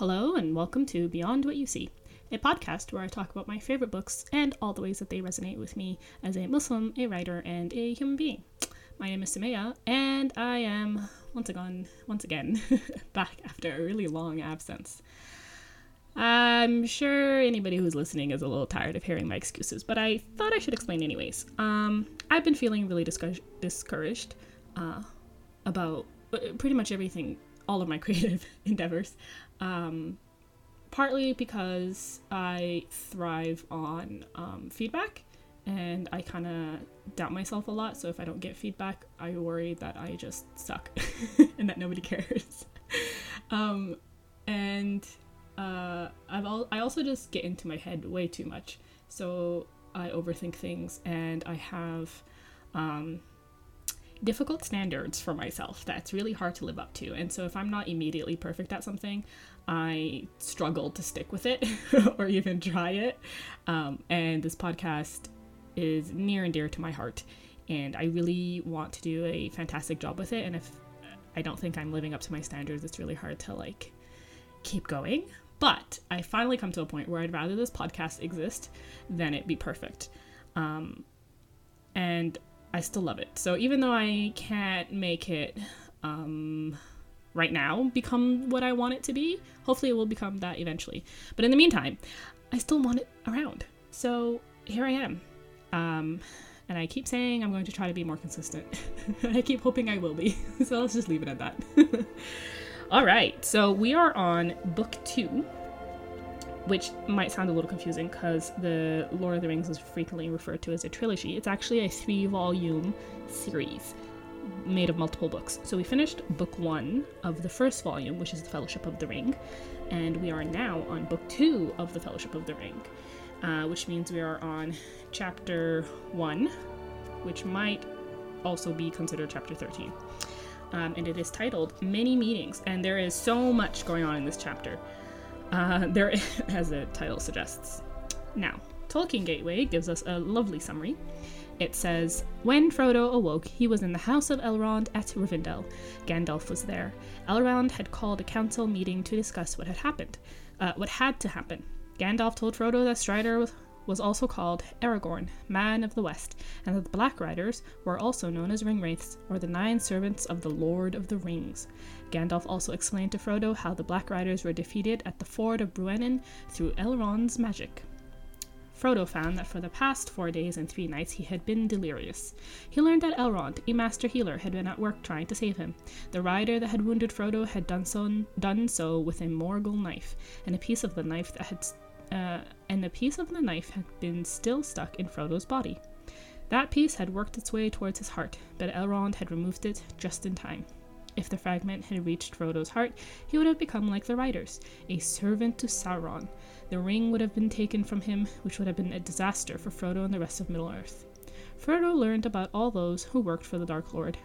Hello, and welcome to Beyond What You See, a podcast where I talk about my favorite books and all the ways that they resonate with me as a Muslim, a writer, and a human being. My name is Sumayyah, and I am once again, once again, back after a really long absence. I'm sure anybody who's listening is a little tired of hearing my excuses, but I thought I should explain anyways. Um, I've been feeling really discouraged, uh, about uh, pretty much everything, all of my creative endeavors. Um, partly because I thrive on um, feedback and I kind of doubt myself a lot. So if I don't get feedback, I worry that I just suck and that nobody cares. um, and uh, I've al- I also just get into my head way too much. So I overthink things and I have um, difficult standards for myself that's really hard to live up to. And so if I'm not immediately perfect at something, I struggle to stick with it or even try it. Um, and this podcast is near and dear to my heart. And I really want to do a fantastic job with it. And if I don't think I'm living up to my standards, it's really hard to like keep going. But I finally come to a point where I'd rather this podcast exist than it be perfect. Um, and I still love it. So even though I can't make it um, right now become what I want it to be, hopefully it will become that eventually. But in the meantime, I still want it around. So here I am. Um, and I keep saying I'm going to try to be more consistent. I keep hoping I will be. so let's just leave it at that. All right, so we are on book two, which might sound a little confusing because the Lord of the Rings is frequently referred to as a trilogy. It's actually a three volume series made of multiple books. So we finished book one of the first volume, which is The Fellowship of the Ring, and we are now on book two of The Fellowship of the Ring, uh, which means we are on chapter one, which might also be considered chapter 13 um, and it is titled Many Meetings. And there is so much going on in this chapter. Uh, there, as the title suggests. Now, Tolkien Gateway gives us a lovely summary. It says, When Frodo awoke, he was in the house of Elrond at Rivendell. Gandalf was there. Elrond had called a council meeting to discuss what had happened, uh, what had to happen. Gandalf told Frodo that Strider was also called Aragorn, Man of the West, and that the Black Riders were also known as Ringwraiths, or the Nine Servants of the Lord of the Rings. Gandalf also explained to Frodo how the Black Riders were defeated at the ford of Bruinen through Elrond's magic. Frodo found that for the past four days and three nights he had been delirious. He learned that Elrond, a master healer, had been at work trying to save him. The rider that had wounded Frodo had done so, done so with a Morgul knife, and a piece of the knife that had uh, and the piece of the knife had been still stuck in Frodo's body. That piece had worked its way towards his heart, but Elrond had removed it just in time. If the fragment had reached Frodo's heart, he would have become like the Riders, a servant to Sauron. The ring would have been taken from him, which would have been a disaster for Frodo and the rest of Middle Earth. Frodo learned about all those who worked for the Dark Lord.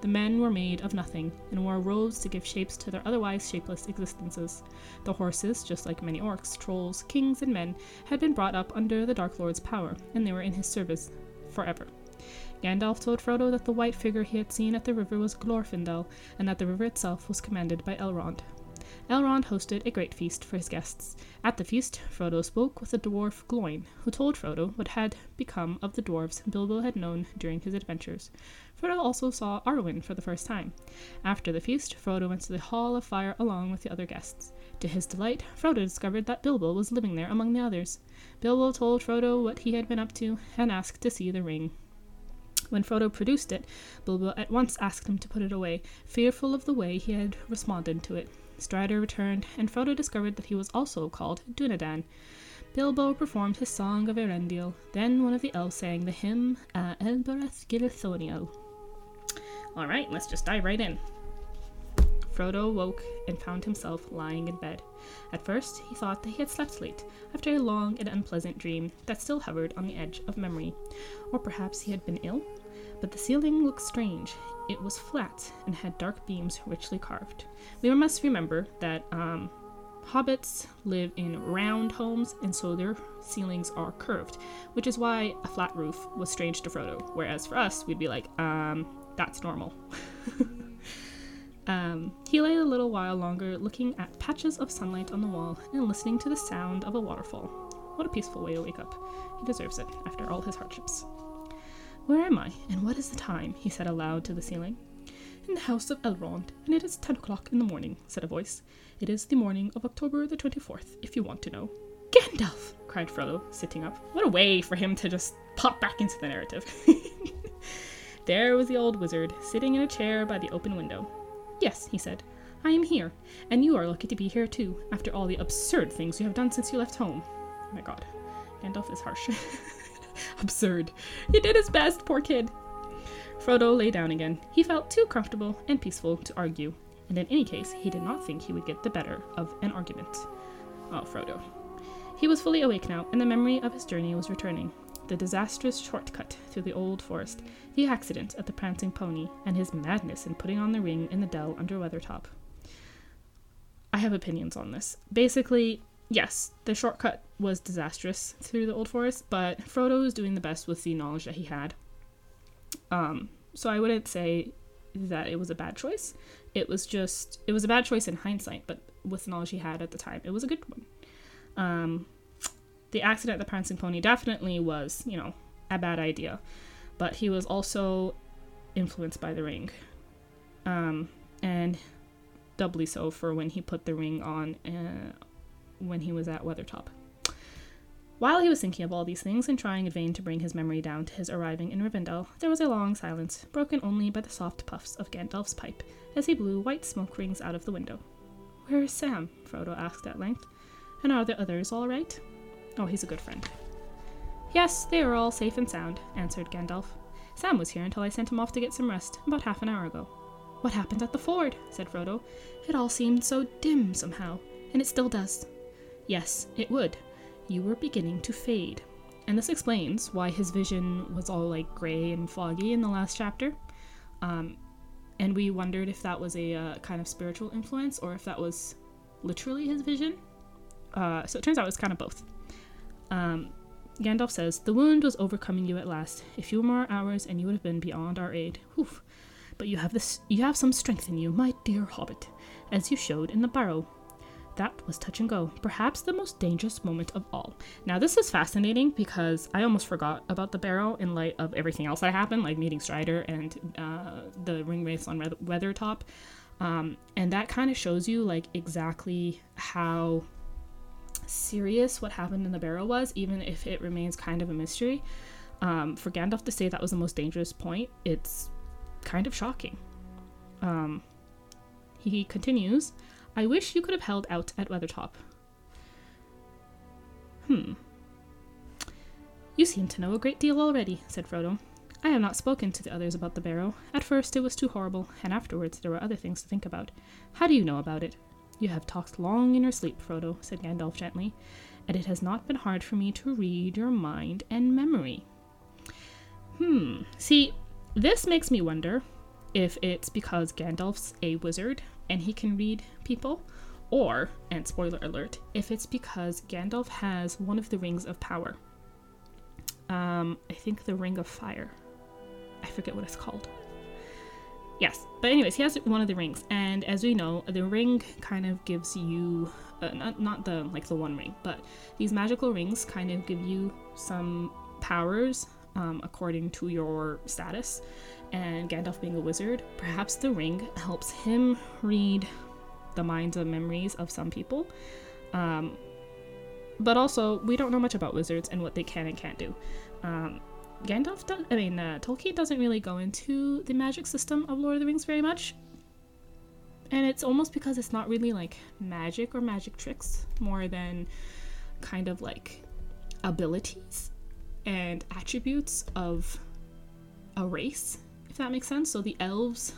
The men were made of nothing and wore robes to give shapes to their otherwise shapeless existences. The horses, just like many orcs, trolls, kings, and men, had been brought up under the Dark Lord's power, and they were in his service forever. Gandalf told Frodo that the white figure he had seen at the river was Glorfindel, and that the river itself was commanded by Elrond. Elrond hosted a great feast for his guests. At the feast, Frodo spoke with the dwarf Gloin, who told Frodo what had become of the dwarves Bilbo had known during his adventures. Frodo also saw Arwen for the first time. After the feast, Frodo went to the Hall of Fire along with the other guests. To his delight, Frodo discovered that Bilbo was living there among the others. Bilbo told Frodo what he had been up to and asked to see the ring. When Frodo produced it, Bilbo at once asked him to put it away, fearful of the way he had responded to it. Strider returned, and Frodo discovered that he was also called Dunedain. Bilbo performed his song of Eärendil. Then one of the elves sang the hymn A Elbereth Gilthoniel. Alright, let's just dive right in. Frodo woke and found himself lying in bed. At first, he thought that he had slept late, after a long and unpleasant dream that still hovered on the edge of memory. Or perhaps he had been ill? But the ceiling looked strange. It was flat and had dark beams richly carved. We must remember that um, hobbits live in round homes, and so their ceilings are curved, which is why a flat roof was strange to Frodo. Whereas for us, we'd be like, um, that's normal. Um, he lay a little while longer looking at patches of sunlight on the wall and listening to the sound of a waterfall. What a peaceful way to wake up. He deserves it after all his hardships. Where am I, and what is the time? he said aloud to the ceiling. In the house of Elrond, and it is ten o'clock in the morning, said a voice. It is the morning of October the twenty-fourth, if you want to know. Gandalf! cried Frodo, sitting up. What a way for him to just pop back into the narrative. there was the old wizard, sitting in a chair by the open window. Yes, he said, I am here, and you are lucky to be here too, after all the absurd things you have done since you left home. Oh my god, Gandalf is harsh. absurd. He did his best, poor kid. Frodo lay down again. He felt too comfortable and peaceful to argue, and in any case, he did not think he would get the better of an argument. Oh, Frodo. He was fully awake now, and the memory of his journey was returning. The disastrous shortcut through the old forest, the accident at the Prancing Pony, and his madness in putting on the ring in the dell under Weathertop. I have opinions on this. Basically, yes, the shortcut was disastrous through the old forest, but Frodo was doing the best with the knowledge that he had. Um, so I wouldn't say that it was a bad choice. It was just it was a bad choice in hindsight, but with the knowledge he had at the time, it was a good one. Um, the accident at the Prancing Pony definitely was, you know, a bad idea, but he was also influenced by the ring, um, and doubly so for when he put the ring on uh, when he was at Weathertop. While he was thinking of all these things and trying in vain to bring his memory down to his arriving in Rivendell, there was a long silence, broken only by the soft puffs of Gandalf's pipe as he blew white smoke rings out of the window. Where is Sam? Frodo asked at length. And are the others all right? Oh, he's a good friend. Yes, they are all safe and sound, answered Gandalf. Sam was here until I sent him off to get some rest, about half an hour ago. What happened at the ford? said Frodo. It all seemed so dim somehow, and it still does. Yes, it would. You were beginning to fade. And this explains why his vision was all like gray and foggy in the last chapter. Um, and we wondered if that was a uh, kind of spiritual influence or if that was literally his vision. Uh, so it turns out it's kind of both. Um, Gandalf says, The wound was overcoming you at last. A few more hours and you would have been beyond our aid. But you have this you have some strength in you, my dear hobbit, as you showed in the barrow. That was touch and go, perhaps the most dangerous moment of all. Now, this is fascinating because I almost forgot about the barrow in light of everything else that happened, like meeting Strider and uh, the ring wraiths on Weathertop. Um, and that kind of shows you, like, exactly how serious what happened in the barrow was, even if it remains kind of a mystery. Um, for Gandalf to say that was the most dangerous point, it's kind of shocking. Um, he continues, I wish you could have held out at Weathertop. Hmm. You seem to know a great deal already, said Frodo. I have not spoken to the others about the barrow. At first it was too horrible, and afterwards there were other things to think about. How do you know about it? You have talked long in your sleep, Frodo, said Gandalf gently, and it has not been hard for me to read your mind and memory. Hmm. See, this makes me wonder if it's because Gandalf's a wizard and he can read people, or, and spoiler alert, if it's because Gandalf has one of the rings of power. Um, I think the Ring of Fire. I forget what it's called. Yes, but anyways, he has one of the rings, and as we know, the ring kind of gives you uh, not not the like the one ring, but these magical rings kind of give you some powers um, according to your status. And Gandalf being a wizard, perhaps the ring helps him read the minds and memories of some people. Um, but also, we don't know much about wizards and what they can and can't do. Um, Gandalf, I mean, uh, Tolkien doesn't really go into the magic system of Lord of the Rings very much. And it's almost because it's not really like magic or magic tricks, more than kind of like abilities and attributes of a race, that makes sense. So the elves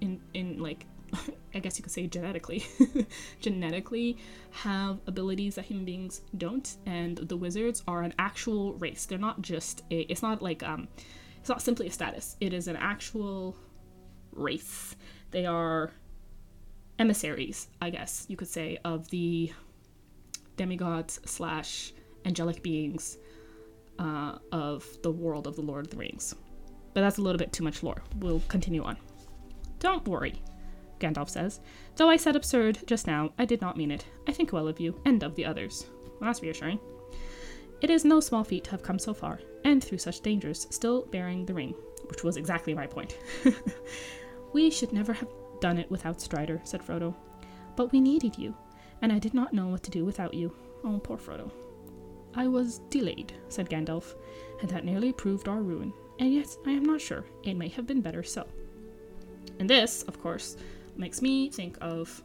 in in like I guess you could say genetically, genetically have abilities that human beings don't, and the wizards are an actual race. They're not just a. It's not like um, it's not simply a status. It is an actual race. They are emissaries, I guess you could say, of the demigods slash angelic beings uh, of the world of the Lord of the Rings. But that's a little bit too much lore. We'll continue on. Don't worry. Gandalf says. Though I said absurd just now, I did not mean it. I think well of you, and of the others. Well, that's reassuring. It is no small feat to have come so far, and through such dangers, still bearing the ring, which was exactly my point. we should never have done it without Strider, said Frodo. But we needed you, and I did not know what to do without you. Oh, poor Frodo. I was delayed, said Gandalf, and that nearly proved our ruin. And yet, I am not sure. It may have been better so. And this, of course, makes me think of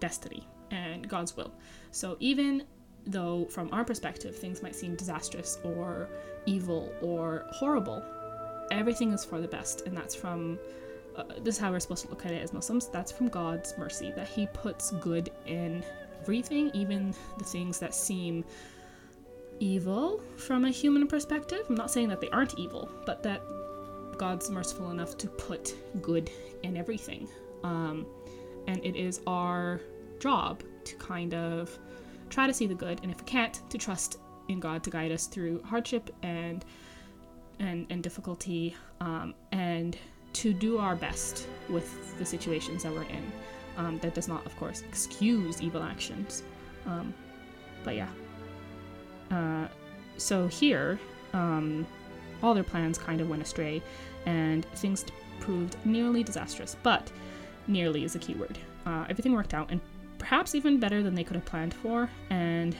destiny and God's will. So even though, from our perspective, things might seem disastrous or evil or horrible, everything is for the best. And that's from, uh, this is how we're supposed to look at it as Muslims. That's from God's mercy, that He puts good in everything, even the things that seem evil from a human perspective. I'm not saying that they aren't evil, but that God's merciful enough to put good in everything. Um, and it is our job to kind of try to see the good, and if we can't, to trust in God to guide us through hardship and and and difficulty, um, and to do our best with the situations that we're in. Um, that does not, of course, excuse evil actions. Um, but yeah. Uh, so here, um, all their plans kind of went astray, and things proved nearly disastrous. But nearly is a key word. Uh, everything worked out, and perhaps even better than they could have planned for. And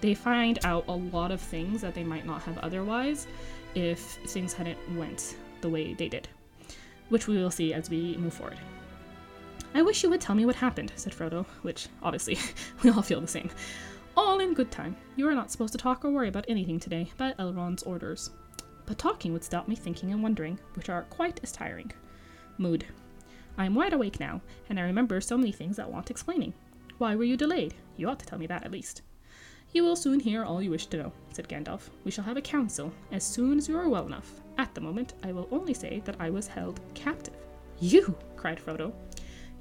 they find out a lot of things that they might not have otherwise if things hadn't went the way they did, which we will see as we move forward. I wish you would tell me what happened, said Frodo, which obviously we all feel the same. All in good time. You are not supposed to talk or worry about anything today, by Elrond's orders. But talking would stop me thinking and wondering, which are quite as tiring. Mood. I am wide awake now, and I remember so many things that want explaining. Why were you delayed? You ought to tell me that at least. You will soon hear all you wish to know, said Gandalf. We shall have a council as soon as you are well enough. At the moment, I will only say that I was held captive. You! cried Frodo.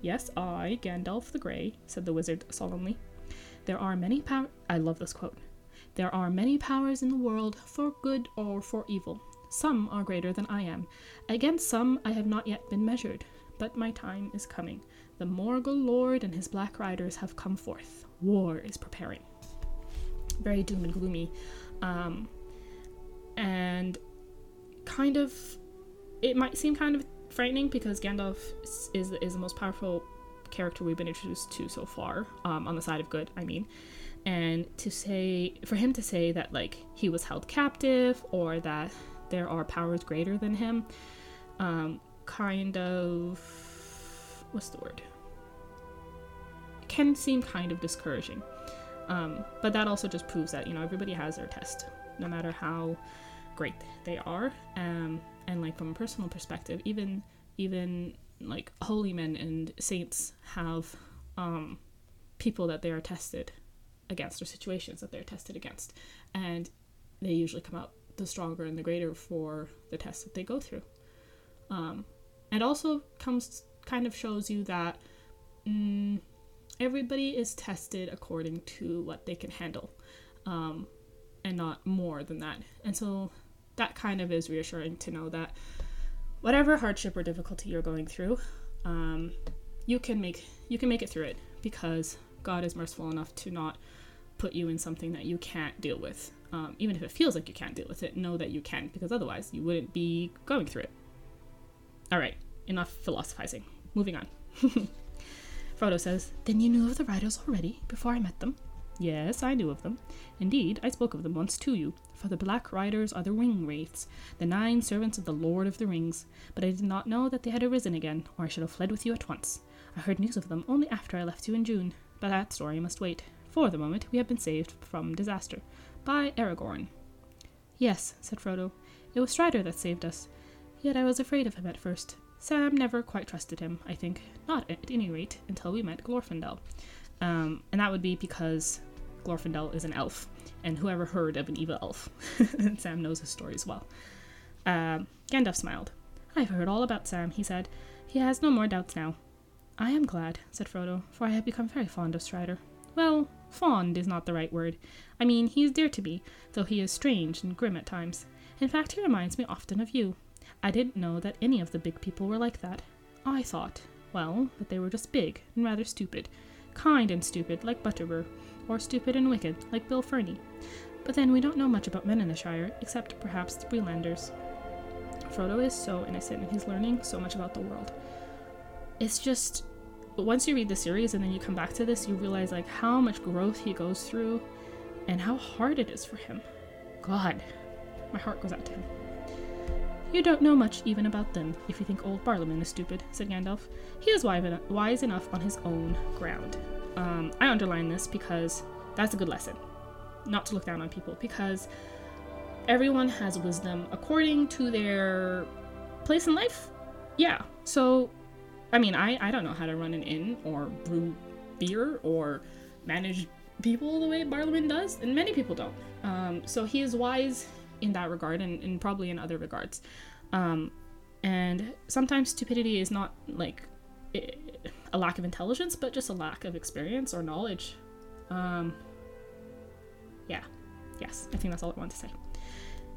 Yes, I, Gandalf the Grey, said the wizard solemnly. There are many power. I love this quote. There are many powers in the world, for good or for evil. Some are greater than I am. Against some I have not yet been measured, but my time is coming. The Morgul Lord and his Black Riders have come forth. War is preparing. Very doom and gloomy. Um, and kind of, it might seem kind of frightening because Gandalf is, is the most powerful character we've been introduced to so far, um, on the side of good, I mean. And to say, for him to say that, like, he was held captive or that there are powers greater than him, um, kind of what's the word? Can seem kind of discouraging. Um, but that also just proves that you know everybody has their test no matter how great they are. Um, and like from a personal perspective even even like holy men and saints have um, people that they are tested against or situations that they're tested against. And they usually come out the stronger and the greater for the tests that they go through. Um, and also comes kind of shows you that mm, everybody is tested according to what they can handle um, and not more than that. And so that kind of is reassuring to know that whatever hardship or difficulty you're going through um, you can make you can make it through it because god is merciful enough to not put you in something that you can't deal with um, even if it feels like you can't deal with it know that you can because otherwise you wouldn't be going through it all right, enough philosophizing. Moving on. Frodo says, Then you knew of the riders already, before I met them? Yes, I knew of them. Indeed, I spoke of them once to you, for the Black Riders are the Ring Wraiths, the nine servants of the Lord of the Rings, but I did not know that they had arisen again, or I should have fled with you at once. I heard news of them only after I left you in June, but that story must wait. For the moment, we have been saved from disaster by Aragorn. Yes, said Frodo, it was Strider that saved us. Yet I was afraid of him at first. Sam never quite trusted him, I think. Not at any rate until we met Glorfindel. Um, and that would be because Glorfindel is an elf, and whoever heard of an evil elf? Sam knows his story as well. Uh, Gandalf smiled. I've heard all about Sam, he said. He has no more doubts now. I am glad, said Frodo, for I have become very fond of Strider. Well, fond is not the right word. I mean, he is dear to me, though he is strange and grim at times. In fact, he reminds me often of you. I didn't know that any of the big people were like that. I thought, Well, that they were just big and rather stupid. Kind and stupid, like Butterbur, or stupid and wicked, like Bill Ferny. But then we don't know much about men in the Shire, except perhaps the Breelanders. Frodo is so innocent and he's learning so much about the world. It's just once you read the series and then you come back to this, you realize like how much growth he goes through and how hard it is for him. God, my heart goes out to him. You don't know much even about them, if you think old Barliman is stupid, said Gandalf. He is wise enough on his own ground. Um, I underline this because that's a good lesson. Not to look down on people, because everyone has wisdom according to their place in life. Yeah, so, I mean, I, I don't know how to run an inn or brew beer or manage people the way Barliman does, and many people don't. Um, so he is wise in that regard and, and probably in other regards. Um, and sometimes stupidity is not like a lack of intelligence, but just a lack of experience or knowledge. Um, yeah, yes, I think that's all I want to say.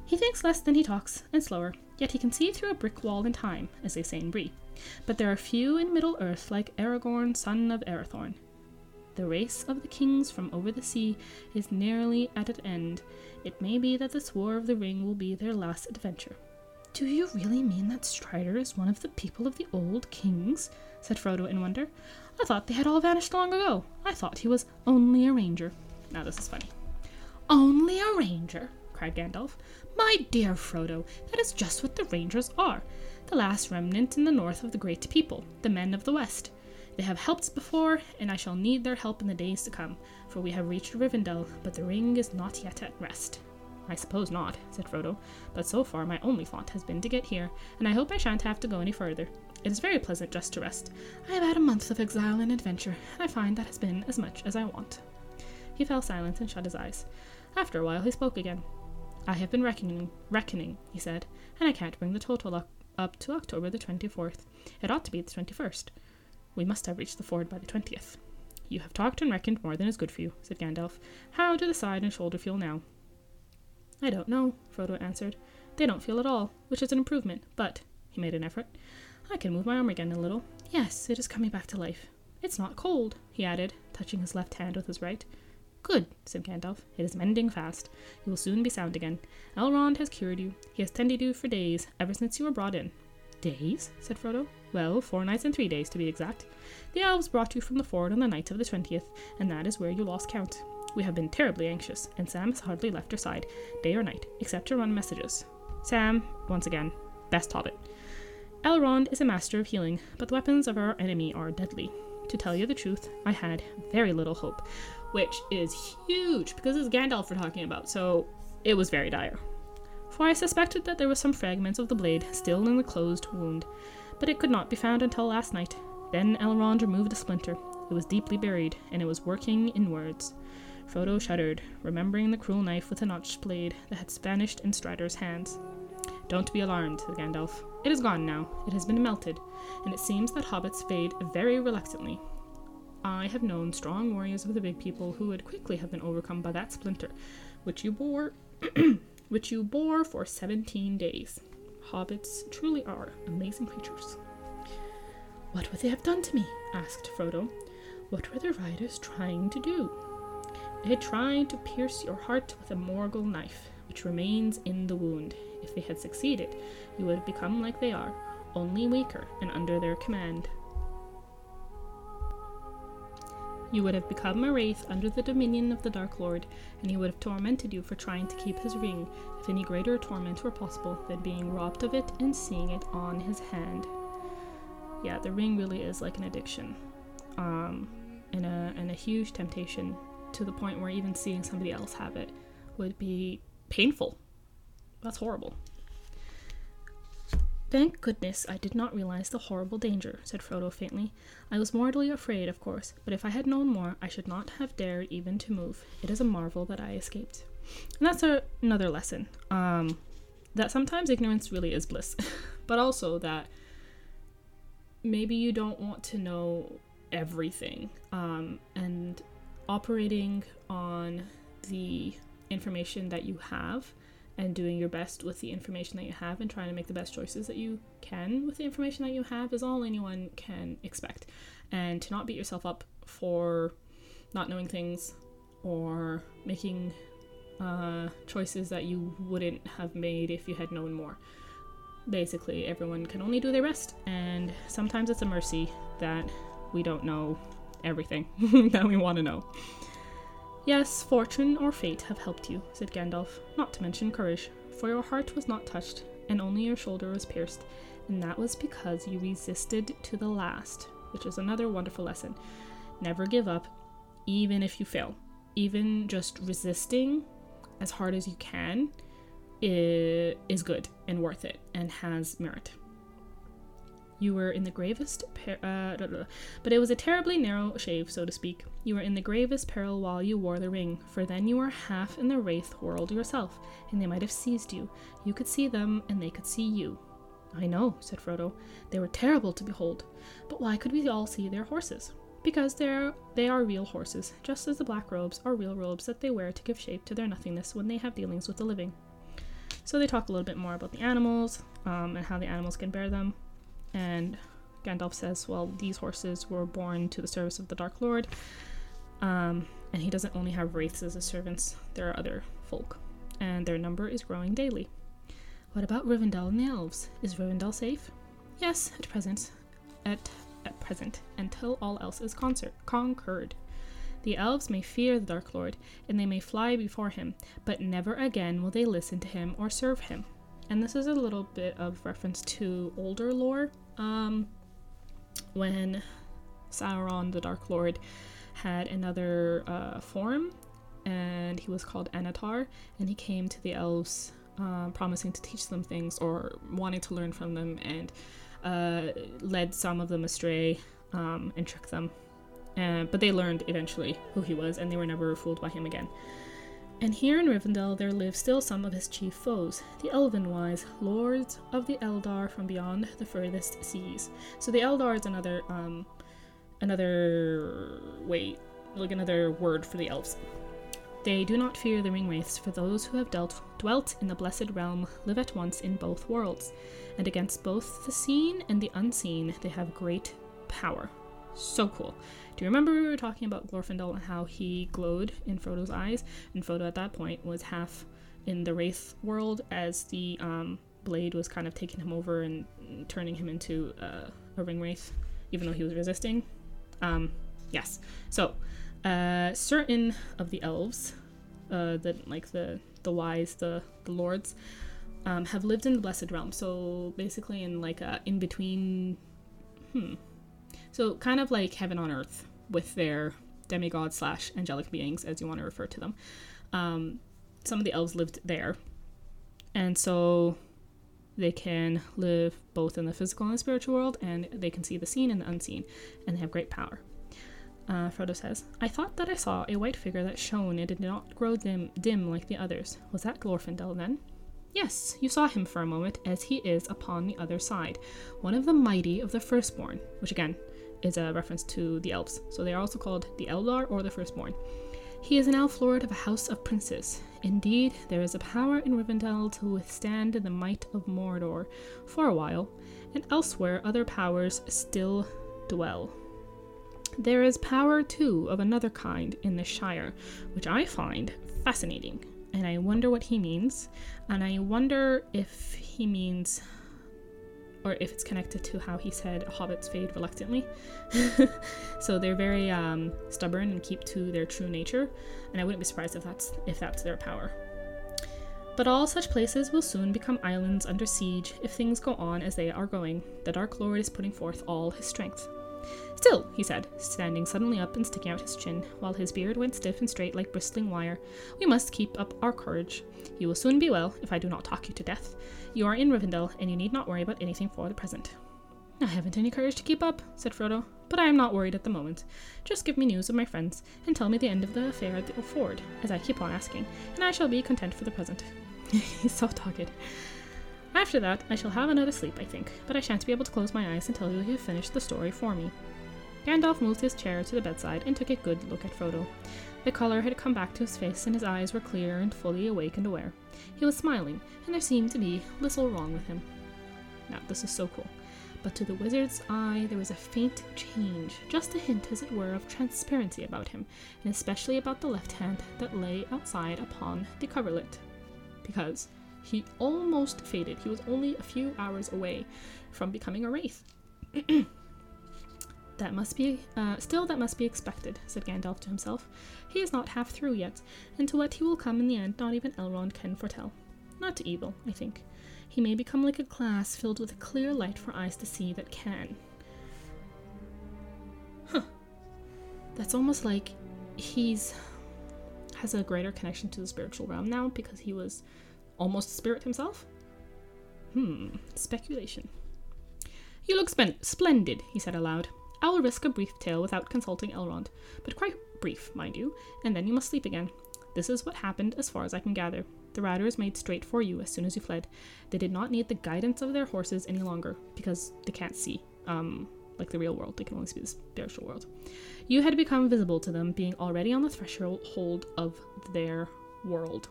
He thinks less than he talks, and slower, yet he can see through a brick wall in time, as they say in Bree. But there are few in Middle Earth like Aragorn, son of Arathorn. The race of the kings from over the sea is nearly at an end. It may be that this War of the Ring will be their last adventure. Do you really mean that Strider is one of the people of the old kings? Said Frodo in wonder. I thought they had all vanished long ago. I thought he was only a ranger. Now this is funny. Only a ranger? cried Gandalf. My dear Frodo, that is just what the rangers are. The last remnant in the north of the great people, the men of the west. They have helped before, and I shall need their help in the days to come, for we have reached Rivendell, but the ring is not yet at rest. I suppose not, said Frodo, but so far my only thought has been to get here, and I hope I shan't have to go any further. It is very pleasant just to rest. I have had a month of exile and adventure, and I find that has been as much as I want. He fell silent and shut his eyes. After a while he spoke again. I have been reckoning, reckoning, he said, and I can't bring the total up, up to October the 24th. It ought to be the 21st. We must have reached the ford by the twentieth. You have talked and reckoned more than is good for you, said Gandalf. How do the side and shoulder feel now? I don't know, Frodo answered. They don't feel at all, which is an improvement, but, he made an effort, I can move my arm again a little. Yes, it is coming back to life. It's not cold, he added, touching his left hand with his right. Good, said Gandalf. It is mending fast. You will soon be sound again. Elrond has cured you. He has tended you for days, ever since you were brought in. Days? said Frodo. Well, four nights and three days to be exact. The elves brought you from the ford on the night of the twentieth, and that is where you lost count. We have been terribly anxious, and Sam has hardly left her side, day or night, except to run messages. Sam, once again, best hobbit. Elrond is a master of healing, but the weapons of our enemy are deadly. To tell you the truth, I had very little hope, which is huge because it's Gandalf we're talking about, so it was very dire for I suspected that there were some fragments of the blade still in the closed wound, but it could not be found until last night. Then Elrond removed a splinter. It was deeply buried, and it was working inwards. Frodo shuddered, remembering the cruel knife with a notched blade that had vanished in Strider's hands. Don't be alarmed, said Gandalf. It is gone now. It has been melted, and it seems that hobbits fade very reluctantly. I have known strong warriors of the big people who would quickly have been overcome by that splinter, which you bore which you bore for seventeen days. Hobbits truly are amazing creatures. What would they have done to me? asked Frodo. What were the riders trying to do? They tried to pierce your heart with a Morgul knife, which remains in the wound. If they had succeeded, you would have become like they are, only weaker and under their command. You would have become a wraith under the dominion of the Dark Lord, and he would have tormented you for trying to keep his ring, if any greater torment were possible than being robbed of it and seeing it on his hand. Yeah, the ring really is like an addiction, um, and a and a huge temptation to the point where even seeing somebody else have it would be painful. That's horrible. Thank goodness I did not realize the horrible danger, said Frodo faintly. I was mortally afraid, of course, but if I had known more, I should not have dared even to move. It is a marvel that I escaped. And that's a, another lesson. Um, that sometimes ignorance really is bliss, but also that maybe you don't want to know everything. Um, and operating on the information that you have and doing your best with the information that you have and trying to make the best choices that you can with the information that you have is all anyone can expect. And to not beat yourself up for not knowing things or making uh, choices that you wouldn't have made if you had known more. Basically, everyone can only do their best, and sometimes it's a mercy that we don't know everything that we want to know. Yes, fortune or fate have helped you, said Gandalf, not to mention courage, for your heart was not touched, and only your shoulder was pierced, and that was because you resisted to the last, which is another wonderful lesson. Never give up, even if you fail. Even just resisting as hard as you can is good and worth it and has merit. You were in the gravest, per- uh, but it was a terribly narrow shave, so to speak. You were in the gravest peril while you wore the ring, for then you were half in the wraith world yourself, and they might have seized you. You could see them, and they could see you. I know, said Frodo. They were terrible to behold. But why could we all see their horses? Because they're, they are real horses, just as the black robes are real robes that they wear to give shape to their nothingness when they have dealings with the living. So they talk a little bit more about the animals um, and how the animals can bear them. And Gandalf says, well, these horses were born to the service of the Dark Lord. Um, and he doesn't only have wraiths as his servants, there are other folk. And their number is growing daily. What about Rivendell and the elves? Is Rivendell safe? Yes, at present. At, at present, until all else is concert, conquered. The elves may fear the Dark Lord, and they may fly before him, but never again will they listen to him or serve him. And this is a little bit of reference to older lore um, when Sauron, the Dark Lord, had another uh, form, and he was called Annatar, and he came to the elves um, promising to teach them things or wanting to learn from them, and uh, led some of them astray um, and tricked them. Uh, but they learned eventually who he was, and they were never fooled by him again. And here in Rivendell there live still some of his chief foes, the Elvenwise, lords of the Eldar from beyond the furthest seas. So the Eldar is another um another way like another word for the elves. They do not fear the ringwraiths, for those who have dealt, dwelt in the blessed realm live at once in both worlds, and against both the seen and the unseen they have great power. So cool. Do you remember we were talking about Glorfindel and how he glowed in Frodo's eyes? And Frodo at that point was half in the Wraith world as the um, blade was kind of taking him over and turning him into uh, a ring wraith, even though he was resisting. Um, yes. So, uh, certain of the elves, uh, the like the the wise, the the lords, um, have lived in the blessed realm. So basically, in like a in between. Hmm so kind of like heaven on earth with their demigods slash angelic beings, as you want to refer to them. Um, some of the elves lived there, and so they can live both in the physical and the spiritual world, and they can see the seen and the unseen, and they have great power. Uh, Frodo says, I thought that I saw a white figure that shone and did not grow dim, dim like the others. Was that Glorfindel then? Yes, you saw him for a moment, as he is upon the other side, one of the mighty of the firstborn, which again, is a reference to the elves. So they are also called the Eldar or the Firstborn. He is an elf lord of a house of princes. Indeed, there is a power in Rivendell to withstand the might of Mordor for a while, and elsewhere other powers still dwell. There is power, too, of another kind in the Shire, which I find fascinating, and I wonder what he means, and I wonder if he means or if it's connected to how he said hobbits fade reluctantly. so they're very um, stubborn and keep to their true nature, and I wouldn't be surprised if that's if that's their power. But all such places will soon become islands under siege if things go on as they are going. The Dark Lord is putting forth all his strength. Still, he said, standing suddenly up and sticking out his chin, while his beard went stiff and straight like bristling wire, we must keep up our courage. You will soon be well, if I do not talk you to death. You are in Rivendell, and you need not worry about anything for the present. I haven't any courage to keep up, said Frodo, but I am not worried at the moment. Just give me news of my friends, and tell me the end of the affair at the ford, as I keep on asking, and I shall be content for the present. He's so dogged. After that, I shall have another sleep, I think, but I shan't be able to close my eyes until you have finished the story for me. Gandalf moved his chair to the bedside and took a good look at Frodo. The colour had come back to his face, and his eyes were clear and fully awake and aware. He was smiling, and there seemed to be little wrong with him. Now, this is so cool. But to the wizard's eye, there was a faint change, just a hint, as it were, of transparency about him, and especially about the left hand that lay outside upon the coverlet. Because he almost faded. He was only a few hours away from becoming a wraith. That must be, uh, still that must be expected, said Gandalf to himself. He is not half through yet, and to what he will come in the end, not even Elrond can foretell. Not to evil, I think. He may become like a glass filled with a clear light for eyes to see that can. Huh. That's almost like he's has a greater connection to the spiritual realm now because he was almost spirit himself. Hmm, speculation. You look spen- splendid, he said aloud. I will risk a brief tale without consulting Elrond, but quite brief, mind you, and then you must sleep again. This is what happened as far as I can gather. The riders made straight for you as soon as you fled. They did not need the guidance of their horses any longer, because they can't see, um, like the real world, they can only see the spiritual world. You had become visible to them, being already on the threshold of their world.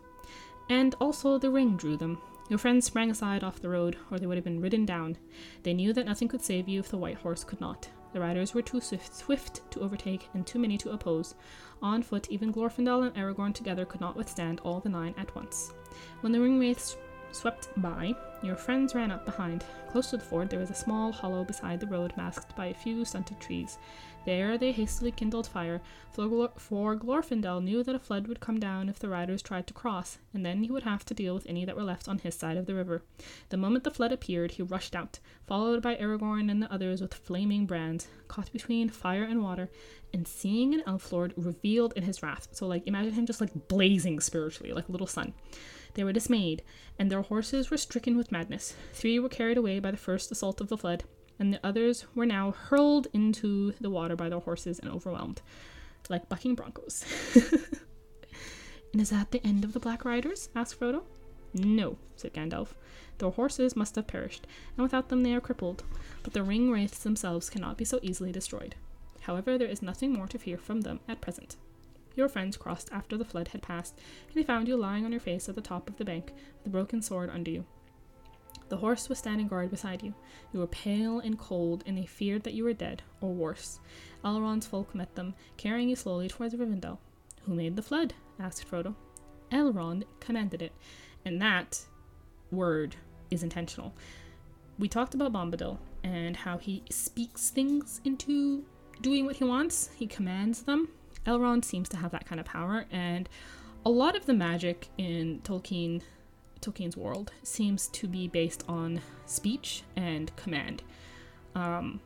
And also the ring drew them. Your friends sprang aside off the road, or they would have been ridden down. They knew that nothing could save you if the white horse could not. The riders were too swift, swift to overtake and too many to oppose. On foot, even Glorfindel and Aragorn together could not withstand all the nine at once. When the ring wraiths swept by, your friends ran up behind. Close to the ford, there was a small hollow beside the road, masked by a few stunted trees. There they hastily kindled fire, for, Glor- for Glorfindel knew that a flood would come down if the riders tried to cross, and then he would have to deal with any that were left on his side of the river. The moment the flood appeared, he rushed out, followed by Aragorn and the others with flaming brands, caught between fire and water, and seeing an elf lord revealed in his wrath. So, like, imagine him just like blazing spiritually, like a little sun. They were dismayed, and their horses were stricken with madness. Three were carried away by the first assault of the flood, and the others were now hurled into the water by their horses and overwhelmed, like bucking broncos. and is that the end of the Black Riders? asked Frodo. No, said Gandalf. Their horses must have perished, and without them they are crippled, but the ring wraiths themselves cannot be so easily destroyed. However, there is nothing more to fear from them at present. Your friends crossed after the flood had passed, and they found you lying on your face at the top of the bank, with a broken sword under you. The horse was standing guard beside you. You were pale and cold, and they feared that you were dead, or worse. Elrond's folk met them, carrying you slowly towards Rivendell. Who made the flood? asked Frodo. Elrond commanded it, and that word is intentional. We talked about Bombadil and how he speaks things into doing what he wants, he commands them. Elrond seems to have that kind of power, and a lot of the magic in Tolkien Tolkien's world seems to be based on speech and command, um,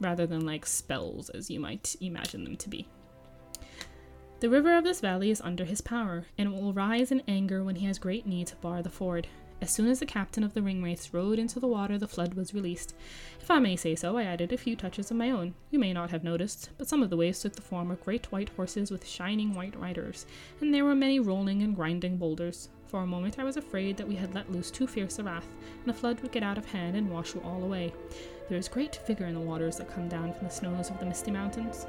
rather than like spells as you might imagine them to be. The river of this valley is under his power, and will rise in anger when he has great need to bar the ford. As soon as the captain of the ringwraiths rode into the water, the flood was released. If I may say so, I added a few touches of my own. You may not have noticed, but some of the waves took the form of great white horses with shining white riders, and there were many rolling and grinding boulders. For a moment I was afraid that we had let loose too fierce a wrath, and the flood would get out of hand and wash you all away. There is great vigour in the waters that come down from the snows of the misty mountains.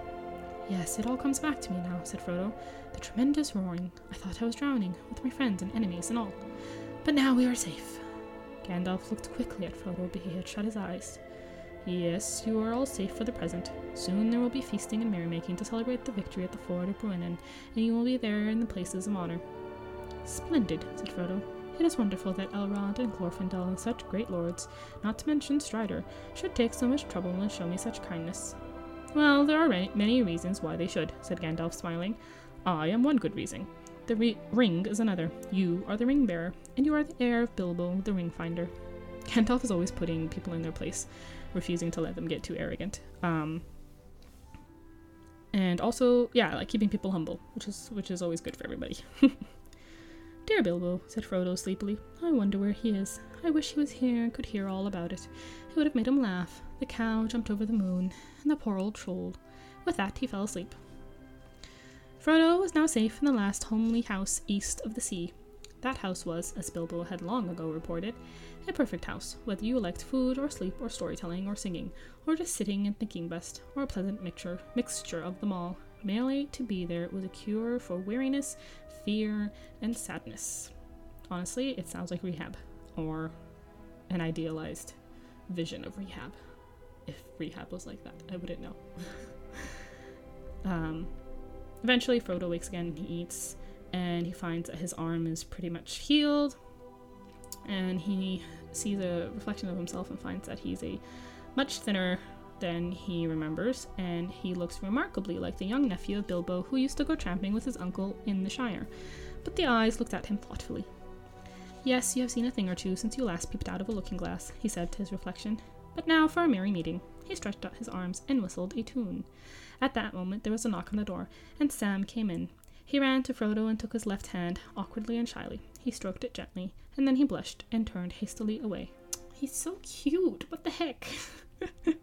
Yes, it all comes back to me now, said Frodo. The tremendous roaring. I thought I was drowning, with my friends and enemies and all. But now we are safe. Gandalf looked quickly at Frodo, but he had shut his eyes. Yes, you are all safe for the present. Soon there will be feasting and merrymaking to celebrate the victory at the ford of Bruinen, and you will be there in the places of honor. Splendid, said Frodo. It is wonderful that Elrond and Glorfindel and such great lords, not to mention Strider, should take so much trouble and show me such kindness. Well, there are many reasons why they should, said Gandalf, smiling. I am one good reason. The re- ring is another. You are the ring bearer, and you are the heir of Bilbo, the ring finder. Gandalf is always putting people in their place, refusing to let them get too arrogant. Um, and also, yeah, like keeping people humble, which is which is always good for everybody. Dear Bilbo, said Frodo sleepily, I wonder where he is. I wish he was here and could hear all about it. It would have made him laugh. The cow jumped over the moon, and the poor old troll. With that, he fell asleep. Frodo was now safe in the last homely house east of the sea. That house was, as Bilbo had long ago reported, a perfect house, whether you liked food or sleep or storytelling or singing, or just sitting and thinking best, or a pleasant mixture mixture of them all. Merely to be there was a cure for weariness, fear, and sadness. Honestly, it sounds like rehab, or an idealized vision of rehab. If rehab was like that, I wouldn't know. um, eventually, Frodo wakes again and he eats, and he finds that his arm is pretty much healed, and he sees a reflection of himself and finds that he's a much thinner than he remembers, and he looks remarkably like the young nephew of Bilbo who used to go tramping with his uncle in the Shire. But the eyes looked at him thoughtfully. Yes, you have seen a thing or two since you last peeped out of a looking glass, he said to his reflection. But now for a merry meeting. He stretched out his arms and whistled a tune. At that moment there was a knock on the door, and Sam came in. He ran to Frodo and took his left hand, awkwardly and shyly. He stroked it gently, and then he blushed and turned hastily away. He's so cute. What the heck?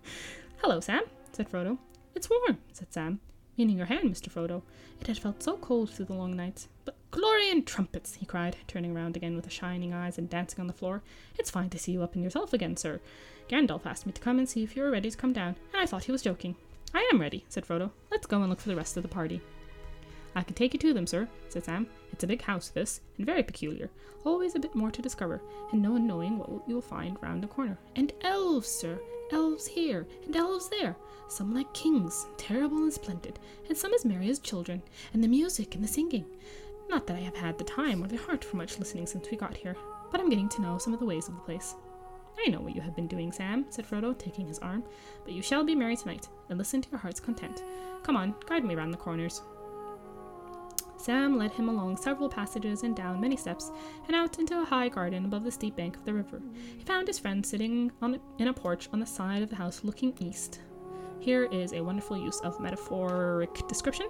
Hello, Sam, said Frodo. It's warm, said Sam, meaning your hand, Mr. Frodo. It had felt so cold through the long nights. But glory and trumpets, he cried, turning round again with shining eyes and dancing on the floor. It's fine to see you up in yourself again, sir. Gandalf asked me to come and see if you were ready to come down, and I thought he was joking. I am ready, said Frodo. Let's go and look for the rest of the party. I can take you to them, sir, said Sam. It's a big house, this, and very peculiar. Always a bit more to discover, and no one knowing what you will find round the corner. And elves, sir, elves here, and elves there. Some like kings, terrible and splendid, and some as merry as children, and the music and the singing. Not that I have had the time or the heart for much listening since we got here, but I'm getting to know some of the ways of the place. I know what you have been doing, Sam, said Frodo, taking his arm, but you shall be merry tonight, and listen to your heart's content. Come on, guide me round the corners. Sam led him along several passages and down many steps, and out into a high garden above the steep bank of the river. He found his friend sitting on in a porch on the side of the house looking east. Here is a wonderful use of metaphoric description.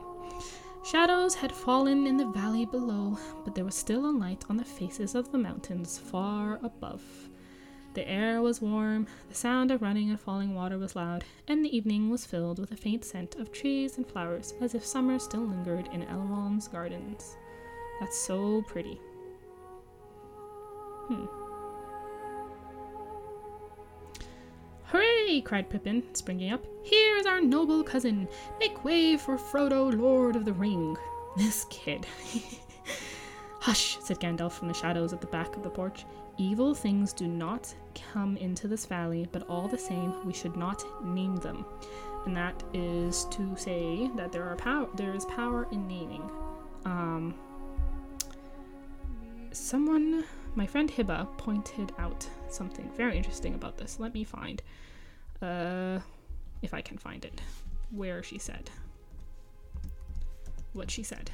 Shadows had fallen in the valley below, but there was still a light on the faces of the mountains far above. The air was warm, the sound of running and falling water was loud, and the evening was filled with a faint scent of trees and flowers, as if summer still lingered in Elrond's gardens. That's so pretty. Hmm. Hooray! cried Pippin, springing up. Here is our noble cousin. Make way for Frodo, Lord of the Ring. This kid. Hush, said Gandalf from the shadows at the back of the porch. Evil things do not come into this valley, but all the same, we should not name them. And that is to say that there are power there is power in naming. Um someone my friend Hiba pointed out something very interesting about this. Let me find uh if I can find it. Where she said what she said.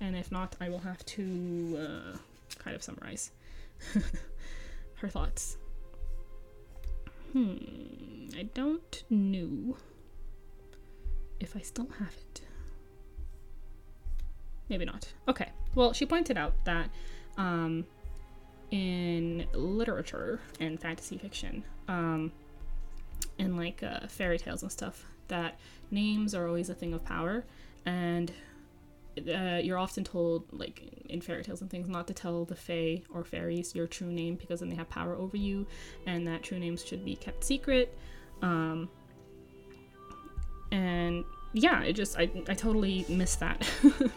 And if not, I will have to uh, kind of summarize. her thoughts. Hmm, I don't know if I still have it. Maybe not. Okay. Well, she pointed out that um, in literature and fantasy fiction, um, and like uh, fairy tales and stuff, that names are always a thing of power, and uh, you're often told, like in fairy tales and things, not to tell the fae or fairies your true name because then they have power over you, and that true names should be kept secret. Um, and yeah, it just I, I totally missed that,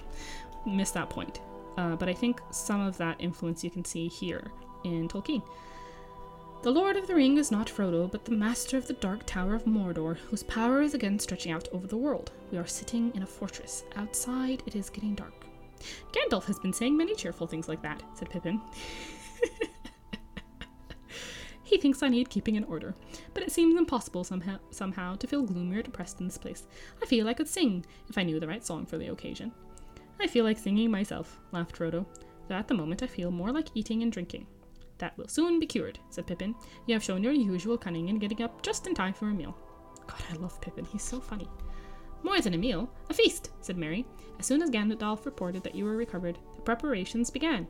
missed that point. Uh, but I think some of that influence you can see here in Tolkien. The Lord of the Ring is not Frodo, but the master of the Dark Tower of Mordor, whose power is again stretching out over the world. We are sitting in a fortress. Outside, it is getting dark. Gandalf has been saying many cheerful things like that, said Pippin. he thinks I need keeping in order, but it seems impossible somehow, somehow to feel gloomy or depressed in this place. I feel I could sing if I knew the right song for the occasion. I feel like singing myself, laughed Frodo, though at the moment I feel more like eating and drinking. That will soon be cured, said Pippin. You have shown your usual cunning in getting up just in time for a meal. God, I love Pippin. He's so funny. More than a meal, a feast, said Merry. As soon as Gandalf reported that you were recovered, the preparations began.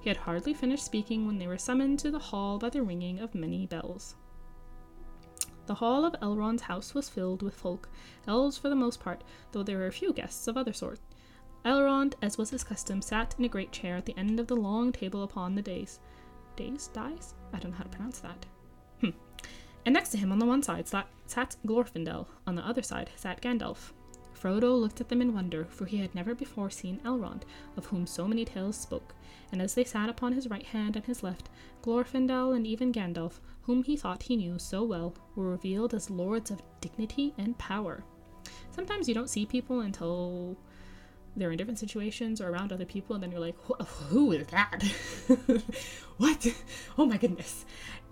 He had hardly finished speaking when they were summoned to the hall by the ringing of many bells. The hall of Elrond's house was filled with folk, elves for the most part, though there were a few guests of other sort. Elrond, as was his custom, sat in a great chair at the end of the long table upon the dais. Days? Dies? I don't know how to pronounce that. Hmm. And next to him on the one side sat, sat Glorfindel, on the other side sat Gandalf. Frodo looked at them in wonder, for he had never before seen Elrond, of whom so many tales spoke, and as they sat upon his right hand and his left, Glorfindel and even Gandalf, whom he thought he knew so well, were revealed as lords of dignity and power. Sometimes you don't see people until they're in different situations or around other people, and then you're like, who is that? what? Oh my goodness.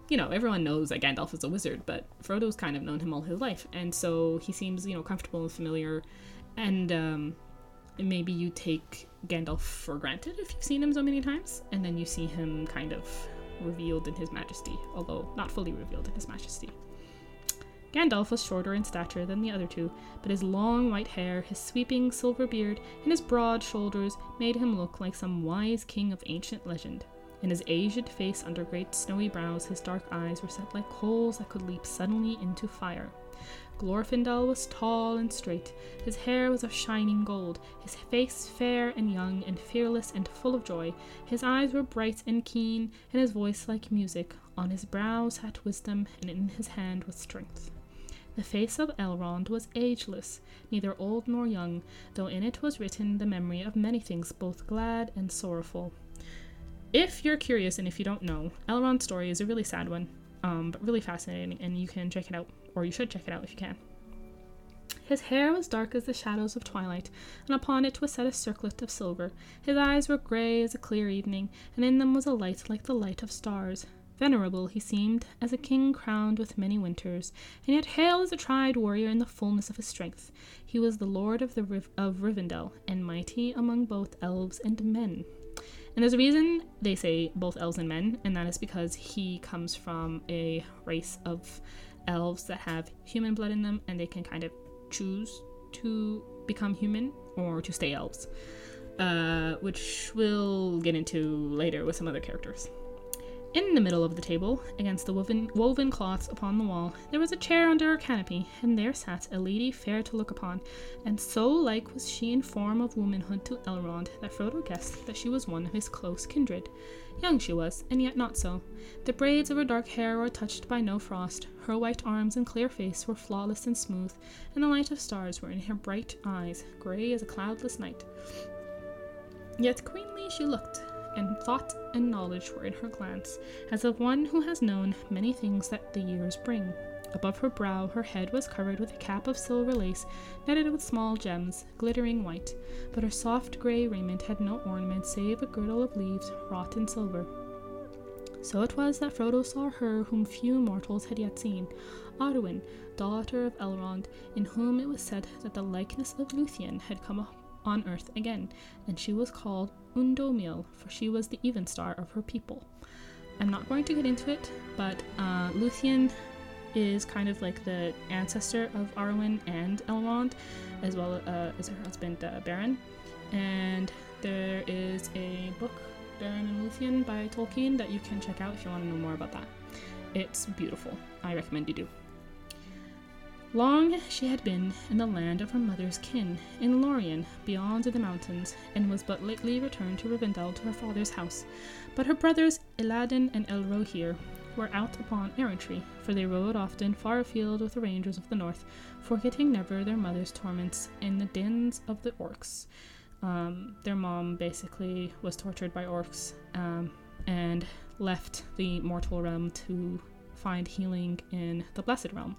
You know, everyone knows that Gandalf is a wizard, but Frodo's kind of known him all his life, and so he seems, you know, comfortable and familiar. And um, maybe you take Gandalf for granted if you've seen him so many times, and then you see him kind of revealed in his majesty, although not fully revealed in his majesty. Gandalf was shorter in stature than the other two, but his long white hair, his sweeping silver beard, and his broad shoulders made him look like some wise king of ancient legend. In his aged face under great snowy brows, his dark eyes were set like coals that could leap suddenly into fire. Glorfindel was tall and straight. His hair was of shining gold, his face fair and young and fearless and full of joy. His eyes were bright and keen, and his voice like music. On his brow sat wisdom, and in his hand was strength. The face of Elrond was ageless, neither old nor young, though in it was written the memory of many things both glad and sorrowful. If you're curious and if you don't know, Elrond's story is a really sad one, um, but really fascinating, and you can check it out, or you should check it out if you can. His hair was dark as the shadows of twilight, and upon it was set a circlet of silver. His eyes were grey as a clear evening, and in them was a light like the light of stars. Venerable he seemed, as a king crowned with many winters, and yet hale as a tried warrior in the fullness of his strength. He was the lord of the Riv- of Rivendell, and mighty among both elves and men. And there's a reason they say both elves and men, and that is because he comes from a race of elves that have human blood in them, and they can kind of choose to become human or to stay elves, uh, which we'll get into later with some other characters. In the middle of the table, against the woven, woven cloths upon the wall, there was a chair under a canopy, and there sat a lady fair to look upon, and so like was she in form of womanhood to Elrond that Frodo guessed that she was one of his close kindred. Young she was, and yet not so. The braids of her dark hair were touched by no frost, her white arms and clear face were flawless and smooth, and the light of stars were in her bright eyes, grey as a cloudless night. Yet queenly she looked, and thought and knowledge were in her glance, as of one who has known many things that the years bring. Above her brow, her head was covered with a cap of silver lace, netted with small gems, glittering white, but her soft grey raiment had no ornament save a girdle of leaves wrought in silver. So it was that Frodo saw her whom few mortals had yet seen, Arwen, daughter of Elrond, in whom it was said that the likeness of Luthien had come on earth again, and she was called Undómiel, for she was the even star of her people. I'm not going to get into it, but uh, Luthien is kind of like the ancestor of Arwen and Elrond, as well uh, as her husband uh, Beren. And there is a book, Beren and Luthien, by Tolkien that you can check out if you want to know more about that. It's beautiful. I recommend you do. Long she had been in the land of her mother's kin, in Lorien, beyond the mountains, and was but lately returned to Rivendell to her father's house. But her brothers Elladan and Elrohir were out upon errantry, for they rode often far afield with the rangers of the north, forgetting never their mother's torments in the dens of the orcs. Um, their mom basically was tortured by orcs um, and left the mortal realm to find healing in the blessed realm.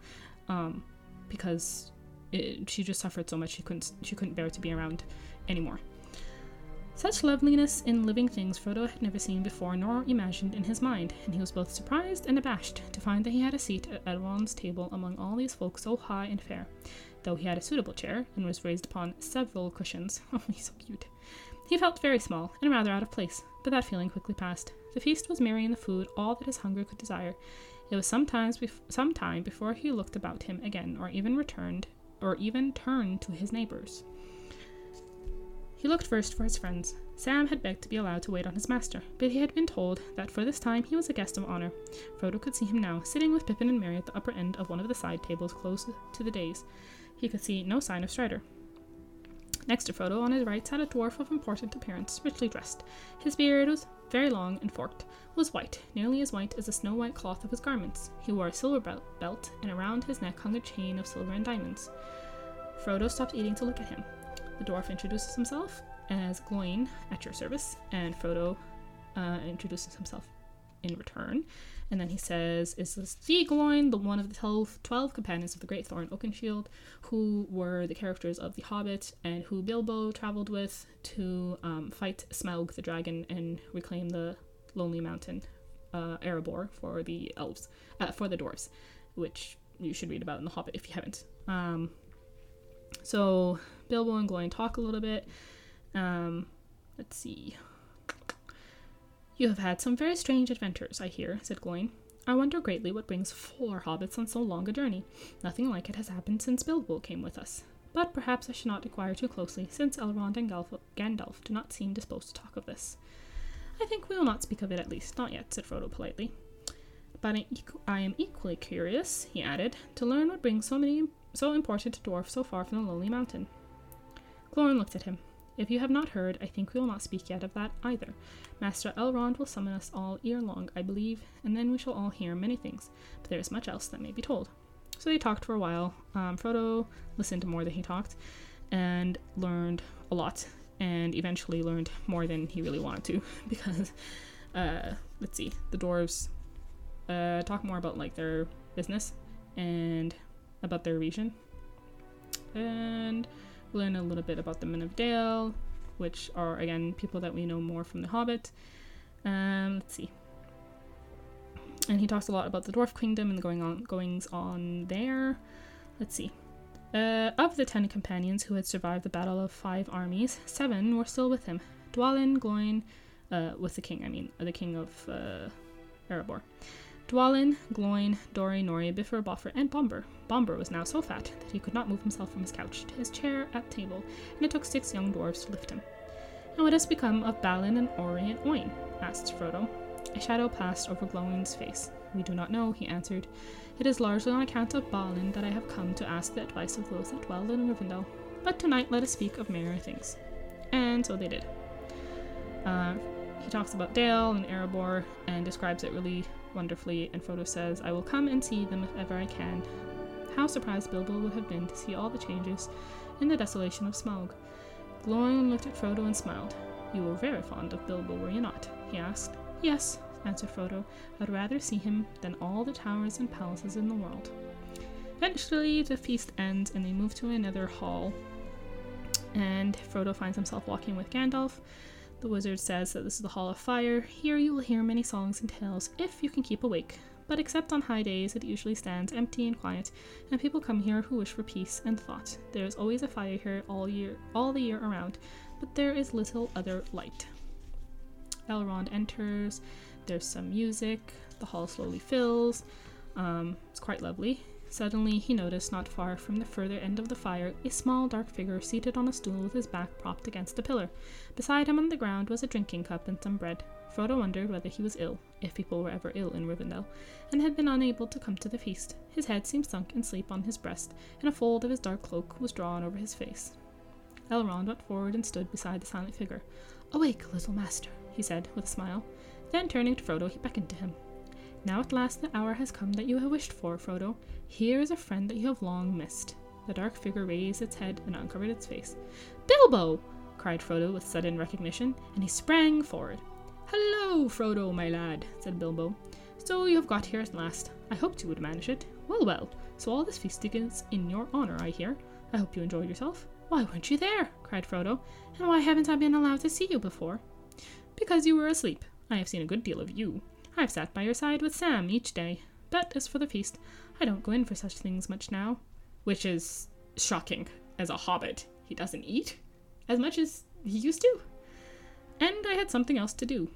Um, because it, she just suffered so much she couldn't she couldn't bear to be around anymore. Such loveliness in living things Frodo had never seen before nor imagined in his mind, and he was both surprised and abashed to find that he had a seat at Elrond's table among all these folk so high and fair, though he had a suitable chair and was raised upon several cushions. Oh, he's so cute. He felt very small and rather out of place, but that feeling quickly passed. The feast was merry and the food all that his hunger could desire, it was sometimes bef- some time before he looked about him again, or even returned, or even turned to his neighbors. He looked first for his friends. Sam had begged to be allowed to wait on his master, but he had been told that for this time he was a guest of honor. Frodo could see him now, sitting with Pippin and Merry at the upper end of one of the side tables close to the dais. He could see no sign of Strider. Next to Frodo, on his right, sat a dwarf of important appearance, richly dressed. His beard was very long and forked, was white, nearly as white as the snow white cloth of his garments. He wore a silver belt, and around his neck hung a chain of silver and diamonds. Frodo stopped eating to look at him. The dwarf introduces himself as Gloin at your service, and Frodo uh, introduces himself in return. And then he says, Is this the the one of the 12, 12 companions of the Great Thorin Oakenshield, who were the characters of The Hobbit and who Bilbo traveled with to um, fight Smaug the dragon and reclaim the Lonely Mountain, uh, Erebor, for the elves, uh, for the dwarves, which you should read about in The Hobbit if you haven't. Um, so Bilbo and Gloin talk a little bit. Um, let's see. You have had some very strange adventures, I hear, said Gloin. I wonder greatly what brings four hobbits on so long a journey. Nothing like it has happened since Bilbo came with us. But perhaps I should not inquire too closely, since Elrond and Gandalf do not seem disposed to talk of this. I think we will not speak of it at least, not yet, said Frodo politely. But I am equally curious, he added, to learn what brings so many so important a dwarf so far from the lonely mountain. Gloin looked at him. If you have not heard, I think we will not speak yet of that either. Master Elrond will summon us all ere long, I believe, and then we shall all hear many things, but there is much else that may be told. So they talked for a while. Um, Frodo listened to more than he talked and learned a lot, and eventually learned more than he really wanted to, because, uh, let's see, the dwarves uh, talk more about like their business and about their region. And learn a little bit about the Men of Dale, which are again people that we know more from The Hobbit. Um, let's see. And he talks a lot about the Dwarf Kingdom and the going on goings on there. Let's see. Uh, of the ten companions who had survived the battle of five armies, seven were still with him. Dwalin, Gloin, uh, with the king, I mean, the king of uh, Erebor. Dwalin, Gloin, Dori, Nori, Bifur, Bofur, and Bombur. Bombur was now so fat that he could not move himself from his couch to his chair at table, and it took six young dwarfs to lift him. And what has become of Balin and Ori and Oin? asked Frodo. A shadow passed over Gloin's face. We do not know, he answered. It is largely on account of Balin that I have come to ask the advice of those that dwell in Rivendell. But tonight let us speak of merrier things. And so they did. Uh, he talks about Dale and Erebor and describes it really wonderfully, and Frodo says, I will come and see them if ever I can. How surprised Bilbo would have been to see all the changes in the desolation of Smaug. Gloin looked at Frodo and smiled. You were very fond of Bilbo, were you not? he asked. Yes, answered Frodo. I'd rather see him than all the towers and palaces in the world. Eventually, the feast ends and they move to another hall. And Frodo finds himself walking with Gandalf, the wizard says that this is the Hall of Fire. Here you will hear many songs and tales if you can keep awake. But except on high days, it usually stands empty and quiet, and people come here who wish for peace and thought. There is always a fire here all year, all the year around, but there is little other light. Elrond enters. There's some music. The hall slowly fills. Um, it's quite lovely. Suddenly, he noticed not far from the further end of the fire a small dark figure seated on a stool with his back propped against a pillar. Beside him on the ground was a drinking cup and some bread. Frodo wondered whether he was ill, if people were ever ill in Rivendell, and had been unable to come to the feast. His head seemed sunk in sleep on his breast, and a fold of his dark cloak was drawn over his face. Elrond went forward and stood beside the silent figure. Awake, little master, he said with a smile. Then turning to Frodo, he beckoned to him. Now at last the hour has come that you have wished for, Frodo. Here is a friend that you have long missed. The dark figure raised its head and uncovered its face. Bilbo! cried Frodo with sudden recognition, and he sprang forward. Hello, Frodo, my lad, said Bilbo. So you have got here at last. I hoped you would manage it. Well, well, so all this feasting is in your honor, I hear. I hope you enjoyed yourself. Why weren't you there? cried Frodo. And why haven't I been allowed to see you before? Because you were asleep. I have seen a good deal of you. I've sat by your side with Sam each day. But as for the feast, I don't go in for such things much now. Which is shocking. As a hobbit, he doesn't eat as much as he used to. And I had something else to do.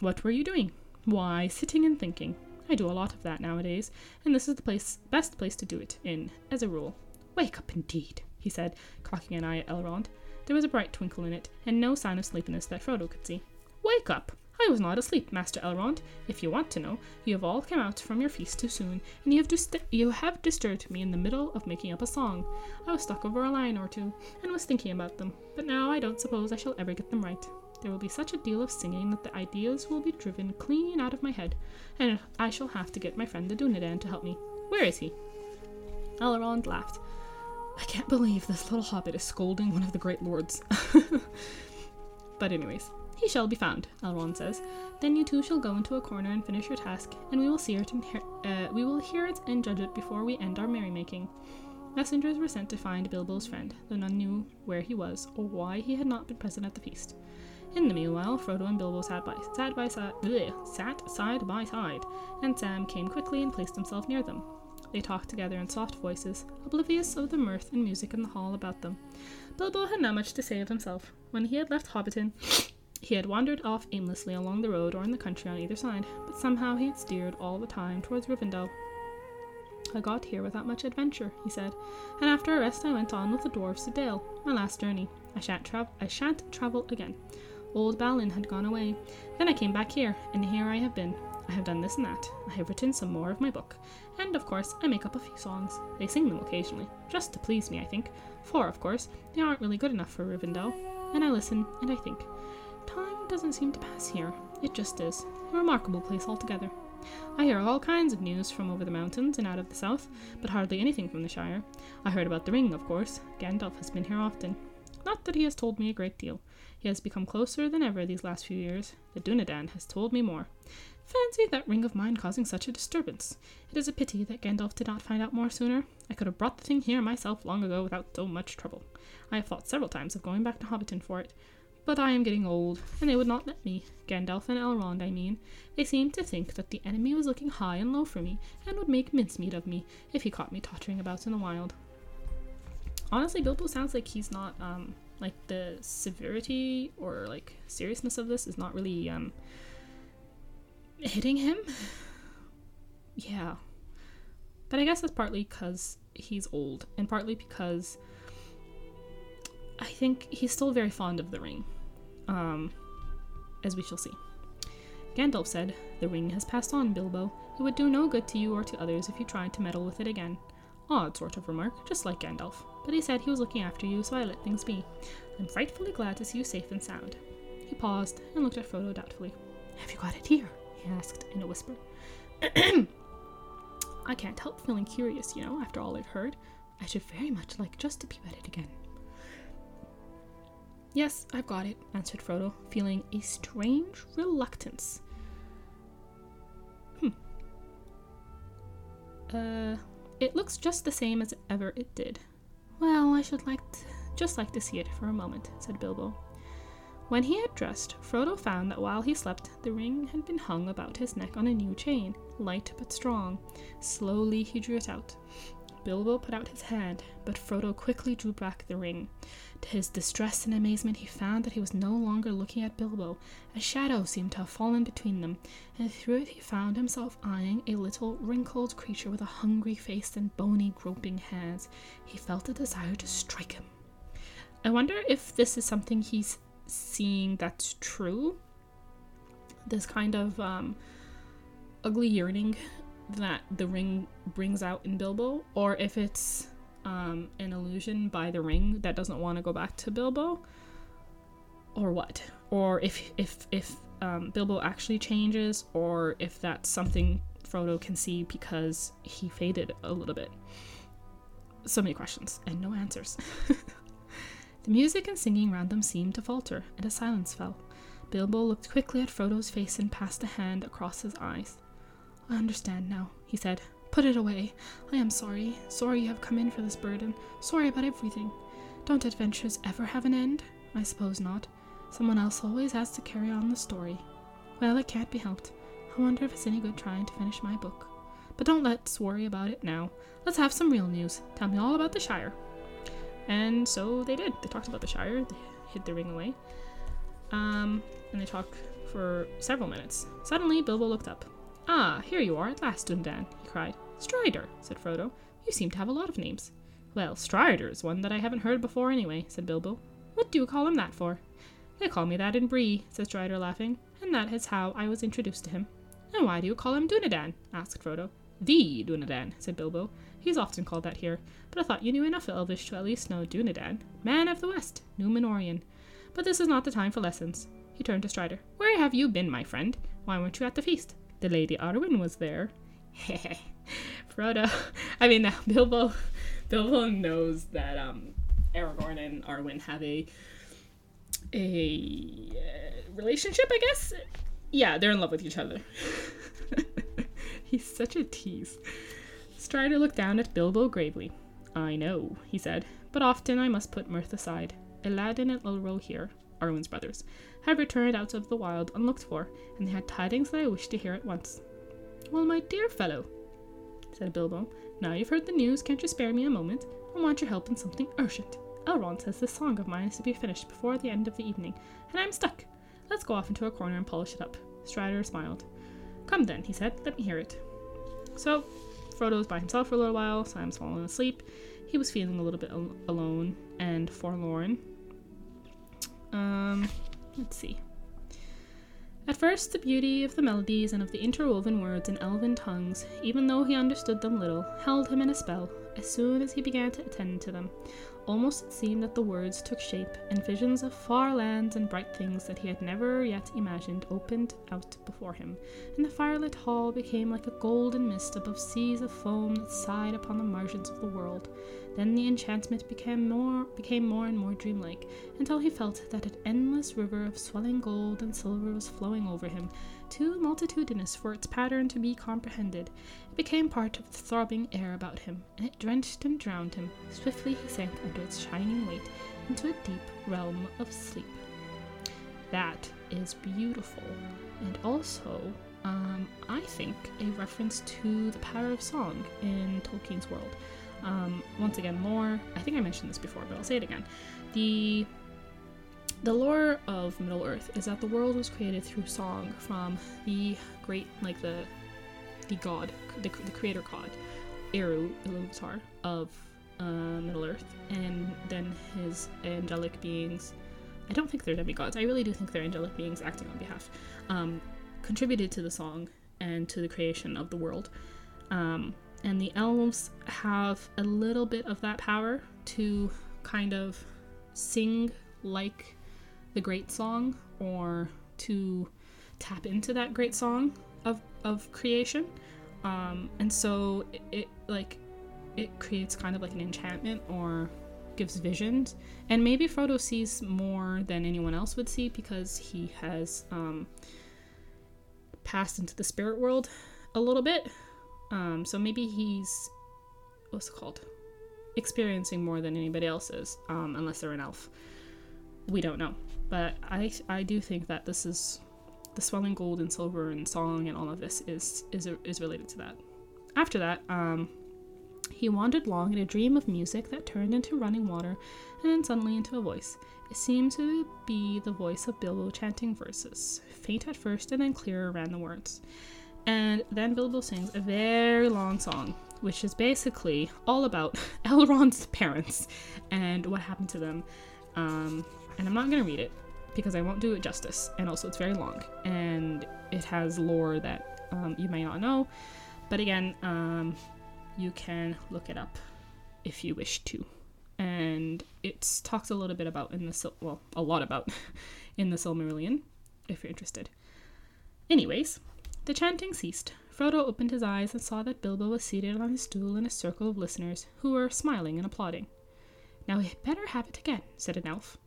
What were you doing? Why, sitting and thinking. I do a lot of that nowadays, and this is the place, best place to do it in, as a rule. Wake up, indeed, he said, cocking an eye at Elrond. There was a bright twinkle in it, and no sign of sleepiness that Frodo could see. Wake up! I was not asleep, Master Elrond. If you want to know, you have all come out from your feast too soon, and you have, you have disturbed me in the middle of making up a song. I was stuck over a line or two, and was thinking about them, but now I don't suppose I shall ever get them right. There will be such a deal of singing that the ideas will be driven clean out of my head, and I shall have to get my friend the Dunedain to help me. Where is he? Elrond laughed. I can't believe this little hobbit is scolding one of the great lords. but anyways, he shall be found, Elrond says. Then you two shall go into a corner and finish your task, and we will see it and uh, we will hear it and judge it before we end our merrymaking. Messengers were sent to find Bilbo's friend, though none knew where he was or why he had not been present at the feast. In the meanwhile, Frodo and Bilbo sat by sat by side, sat side by side, and Sam came quickly and placed himself near them. They talked together in soft voices, oblivious of the mirth and music in the hall about them. Bilbo had not much to say of himself. When he had left Hobbiton, he had wandered off aimlessly along the road or in the country on either side, but somehow he had steered all the time towards Rivendell. I got here without much adventure, he said, and after a rest I went on with the dwarfs to Dale, my last journey. I shan't, tra- I shan't travel again. Old Balin had gone away. Then I came back here, and here I have been. I have done this and that. I have written some more of my book. And, of course, I make up a few songs. They sing them occasionally, just to please me, I think, for, of course, they aren't really good enough for Rivendell. And I listen, and I think. Time doesn't seem to pass here. It just is. A remarkable place altogether. I hear all kinds of news from over the mountains and out of the south, but hardly anything from the Shire. I heard about the ring, of course. Gandalf has been here often. Not that he has told me a great deal. He has become closer than ever these last few years. The Dunedain has told me more. Fancy that ring of mine causing such a disturbance. It is a pity that Gandalf did not find out more sooner. I could have brought the thing here myself long ago without so much trouble. I have thought several times of going back to Hobbiton for it, but I am getting old, and they would not let me. Gandalf and Elrond, I mean. They seemed to think that the enemy was looking high and low for me, and would make mincemeat of me if he caught me tottering about in the wild. Honestly, Bilbo sounds like he's not, um, like the severity or like seriousness of this is not really, um, hitting him. Yeah. But I guess that's partly because he's old, and partly because I think he's still very fond of the ring, um, as we shall see. Gandalf said, The ring has passed on, Bilbo. It would do no good to you or to others if you tried to meddle with it again. Odd sort of remark, just like Gandalf. But he said he was looking after you, so I let things be. I'm frightfully glad to see you safe and sound. He paused and looked at Frodo doubtfully. Have you got it here? he asked in a whisper. I can't help feeling curious, you know, after all I've heard. I should very much like just to peep at it again. Yes, I've got it, answered Frodo, feeling a strange reluctance. Hmm. Uh, it looks just the same as ever it did. Well, I should like to, just like to see it for a moment, said Bilbo. When he had dressed, Frodo found that while he slept, the ring had been hung about his neck on a new chain, light but strong. Slowly he drew it out. Bilbo put out his hand, but Frodo quickly drew back the ring. To his distress and amazement, he found that he was no longer looking at Bilbo. A shadow seemed to have fallen between them, and through it he found himself eyeing a little wrinkled creature with a hungry face and bony, groping hands. He felt a desire to strike him. I wonder if this is something he's seeing that's true. This kind of um, ugly yearning that the ring brings out in Bilbo, or if it's um, an illusion by the ring that doesn't want to go back to Bilbo, or what, or if if if um, Bilbo actually changes, or if that's something Frodo can see because he faded a little bit. So many questions and no answers. the music and singing round them seemed to falter, and a silence fell. Bilbo looked quickly at Frodo's face and passed a hand across his eyes. I understand now, he said. Put it away. I am sorry. Sorry you have come in for this burden. Sorry about everything. Don't adventures ever have an end? I suppose not. Someone else always has to carry on the story. Well, it can't be helped. I wonder if it's any good trying to finish my book. But don't let's worry about it now. Let's have some real news. Tell me all about the Shire. And so they did. They talked about the Shire. They hid the ring away. Um, and they talked for several minutes. Suddenly, Bilbo looked up. Ah, here you are at last, Dunedain, he cried. Strider, said Frodo. You seem to have a lot of names. Well, Strider is one that I haven't heard before anyway, said Bilbo. What do you call him that for? They call me that in Bree, said Strider, laughing. and that is how I was introduced to him. And why do you call him Dunadan? asked Frodo. The Dunadan, said Bilbo. He's often called that here, but I thought you knew enough Elvish to at least know Dunadan, man of the West, Númenórean. But this is not the time for lessons. He turned to Strider. Where have you been, my friend? Why weren't you at the feast? The Lady Arwen was there. Frodo, I mean, Bilbo, Bilbo knows that um, Aragorn and Arwen have a a uh, relationship, I guess. Yeah, they're in love with each other. He's such a tease. Strider looked down at Bilbo gravely. I know, he said, but often I must put mirth aside. Elladan and Elrohir, Arwen's brothers, have returned out of the wild unlooked for, and they had tidings that I wished to hear at once. Well, my dear fellow, said Bilbo, now you've heard the news, can't you spare me a moment? I want your help in something urgent. Elrond says this song of mine is to be finished before the end of the evening, and I'm stuck. Let's go off into a corner and polish it up. Strider smiled. Come then, he said, let me hear it. So, Frodo was by himself for a little while, Sam's fallen asleep. He was feeling a little bit al- alone and forlorn. Um, let's see. At first, the beauty of the melodies and of the interwoven words in elven tongues, even though he understood them little, held him in a spell as soon as he began to attend to them. Almost it seemed that the words took shape, and visions of far lands and bright things that he had never yet imagined opened out before him, and the firelit hall became like a golden mist above seas of foam that sighed upon the margins of the world. Then the enchantment became more became more and more dreamlike, until he felt that an endless river of swelling gold and silver was flowing over him, too multitudinous for its pattern to be comprehended. It became part of the throbbing air about him, and it drenched and drowned him. Swiftly he sank under its shining weight into a deep realm of sleep. That is beautiful, and also, um, I think, a reference to the power of song in Tolkien's world. Um, once again, lore. I think I mentioned this before, but I'll say it again. The the lore of Middle Earth is that the world was created through song from the great, like the the god, the, the creator god, Eru Ilúvatar of uh, Middle Earth, and then his angelic beings. I don't think they're demigods. I really do think they're angelic beings acting on behalf. Um, contributed to the song and to the creation of the world. Um, and the elves have a little bit of that power to kind of sing like the great song or to tap into that great song of, of creation. Um, and so it, it like it creates kind of like an enchantment or gives visions. And maybe frodo sees more than anyone else would see because he has um, passed into the spirit world a little bit. Um, so maybe he's what's it called? Experiencing more than anybody else is um, unless they're an elf. We don't know but I I do think that this is the swelling gold and silver and song and all of this is is is related to that. After that, um, he wandered long in a dream of music that turned into running water and then suddenly into a voice. It seemed to be the voice of Bilbo chanting verses. Faint at first and then clearer ran the words. And then Bilbo sings a very long song, which is basically all about Elrond's parents and what happened to them. Um, and I'm not going to read it because I won't do it justice. And also, it's very long and it has lore that um, you may not know. But again, um, you can look it up if you wish to. And it's talked a little bit about in the Sil- well, a lot about in the Silmarillion, if you're interested. Anyways, the chanting ceased. Frodo opened his eyes and saw that Bilbo was seated on his stool in a circle of listeners who were smiling and applauding. Now we had better have it again, said an elf.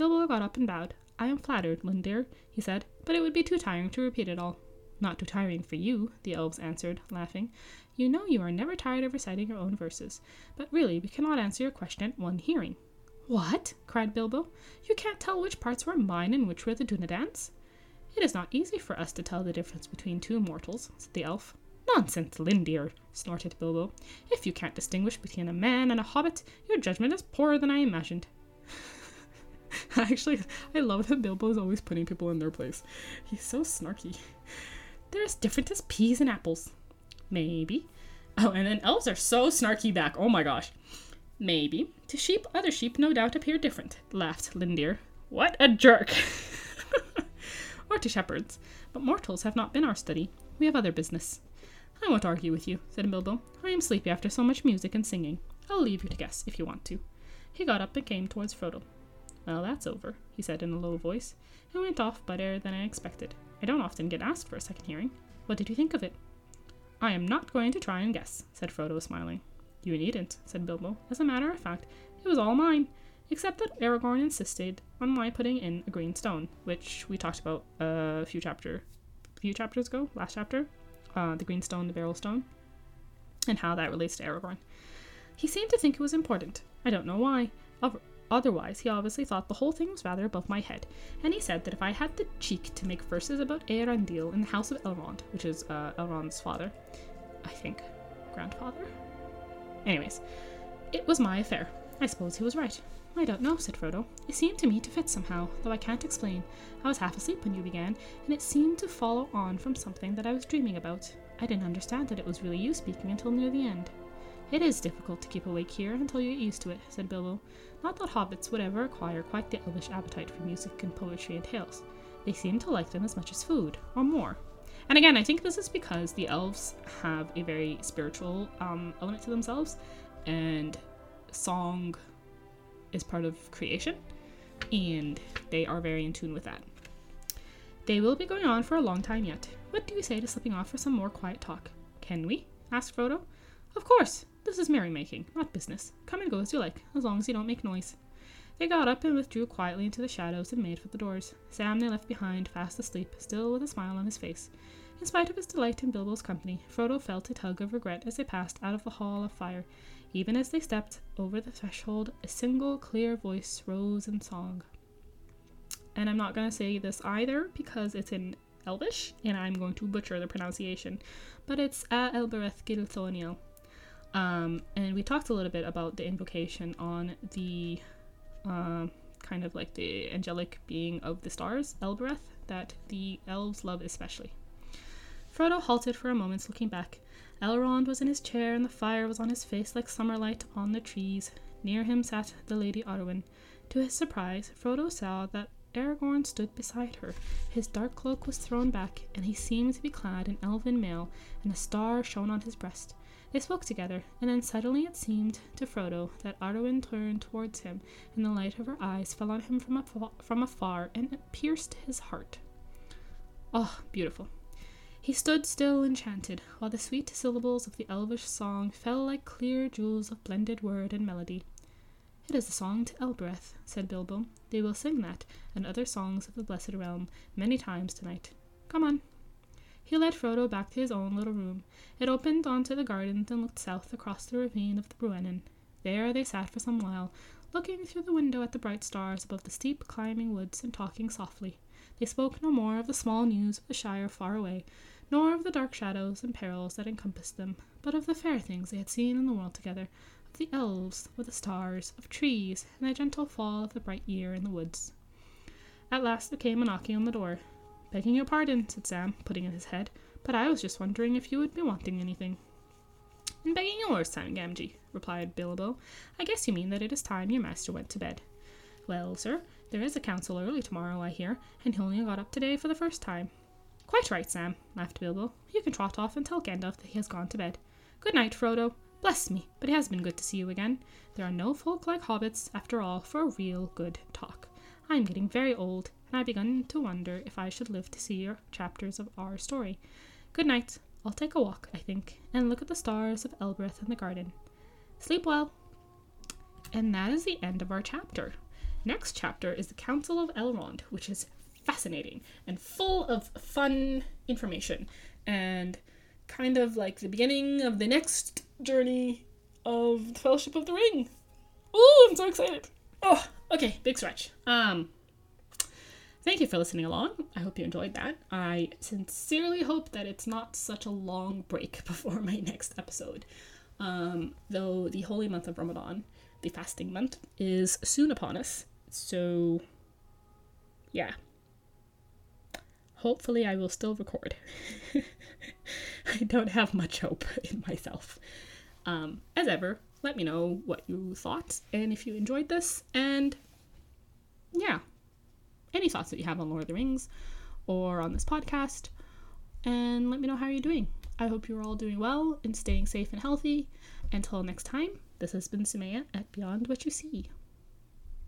Bilbo got up and bowed. I am flattered, Lindir, he said, but it would be too tiring to repeat it all. Not too tiring for you, the elves answered, laughing. You know you are never tired of reciting your own verses, but really we cannot answer your question at one hearing. What? cried Bilbo. You can't tell which parts were mine and which were the Dunedain's? It is not easy for us to tell the difference between two mortals, said the elf. Nonsense, Lindir, snorted Bilbo. If you can't distinguish between a man and a hobbit, your judgment is poorer than I imagined. Actually, I love that Bilbo is always putting people in their place. He's so snarky. They're as different as peas and apples. Maybe. Oh, and then elves are so snarky back. Oh my gosh. Maybe. To sheep, other sheep no doubt appear different, laughed Lindir. What a jerk. or to shepherds, but mortals have not been our study. We have other business. I won't argue with you, said Bilbo. I am sleepy after so much music and singing. I'll leave you to guess, if you want to. He got up and came towards Frodo. Well, that's over, he said in a low voice, and went off better than I expected. I don't often get asked for a second hearing. What did you think of it? I am not going to try and guess, said Frodo, smiling. You needn't, said Bilbo. As a matter of fact, it was all mine, except that Aragorn insisted on my putting in a green stone, which we talked about a few chapter, few chapters ago, last chapter, uh, the green stone, the beryl stone, and how that relates to Aragorn. He seemed to think it was important. I don't know why. Otherwise, he obviously thought the whole thing was rather above my head, and he said that if I had the cheek to make verses about Eärendil in the House of Elrond, which is uh, Elrond's father, I think, grandfather? Anyways, it was my affair. I suppose he was right. I don't know, said Frodo. It seemed to me to fit somehow, though I can't explain. I was half asleep when you began, and it seemed to follow on from something that I was dreaming about. I didn't understand that it was really you speaking until near the end. It is difficult to keep awake here until you get used to it, said Bilbo. Not that hobbits would ever acquire quite the elvish appetite for music and poetry and tales. They seem to like them as much as food, or more. And again, I think this is because the elves have a very spiritual um, element to themselves, and song is part of creation, and they are very in tune with that. They will be going on for a long time yet. What do you say to slipping off for some more quiet talk? Can we? asked Frodo. Of course. This is merrymaking, not business. Come and go as you like, as long as you don't make noise. They got up and withdrew quietly into the shadows and made for the doors. Sam they left behind, fast asleep, still with a smile on his face. In spite of his delight in Bilbo's company, Frodo felt a tug of regret as they passed out of the Hall of Fire. Even as they stepped over the threshold, a single clear voice rose in song. And I'm not going to say this either because it's in Elvish and I'm going to butcher the pronunciation, but it's A Elbereth Gilthoniel. Um, and we talked a little bit about the invocation on the uh, kind of like the angelic being of the stars, Elbereth, that the elves love especially. Frodo halted for a moment, looking back. Elrond was in his chair, and the fire was on his face like summer light upon the trees. Near him sat the Lady Arwen. To his surprise, Frodo saw that Aragorn stood beside her. His dark cloak was thrown back, and he seemed to be clad in elven mail, and a star shone on his breast. They spoke together, and then suddenly it seemed to Frodo that Arwen turned towards him, and the light of her eyes fell on him from, afar, from afar and pierced his heart. Oh, beautiful. He stood still enchanted, while the sweet syllables of the elvish song fell like clear jewels of blended word and melody. It is a song to Elbereth, said Bilbo. They will sing that, and other songs of the Blessed Realm, many times tonight. Come on. He led Frodo back to his own little room. It opened onto the gardens and looked south across the ravine of the Bruinen. There they sat for some while, looking through the window at the bright stars above the steep climbing woods and talking softly. They spoke no more of the small news of the Shire far away, nor of the dark shadows and perils that encompassed them, but of the fair things they had seen in the world together, of the elves, with the stars, of trees, and the gentle fall of the bright year in the woods. At last there came a knocking on the door. Begging your pardon, said Sam, putting in his head, but I was just wondering if you would be wanting anything. And begging yours, Sam Gamgee, replied Bilbo. I guess you mean that it is time your master went to bed. Well, sir, there is a council early tomorrow, I hear, and he only got up today for the first time. Quite right, Sam, laughed Bilbo. You can trot off and tell Gandalf that he has gone to bed. Good night, Frodo. Bless me, but it has been good to see you again. There are no folk like hobbits, after all, for a real good talk. I am getting very old, and I begun to wonder if I should live to see your chapters of our story. Good night. I'll take a walk, I think, and look at the stars of Elbereth in the garden. Sleep well. And that is the end of our chapter. Next chapter is the Council of Elrond, which is fascinating and full of fun information and kind of like the beginning of the next journey of the Fellowship of the Ring. Oh, I'm so excited. Oh, okay, big stretch. Um, thank you for listening along. I hope you enjoyed that. I sincerely hope that it's not such a long break before my next episode. Um, though the holy month of Ramadan, the fasting month, is soon upon us. So, yeah. Hopefully, I will still record. I don't have much hope in myself. Um, as ever, let me know what you thought and if you enjoyed this. And yeah, any thoughts that you have on Lord of the Rings or on this podcast and let me know how you're doing. I hope you're all doing well and staying safe and healthy. Until next time, this has been Sumayyah at Beyond What You See.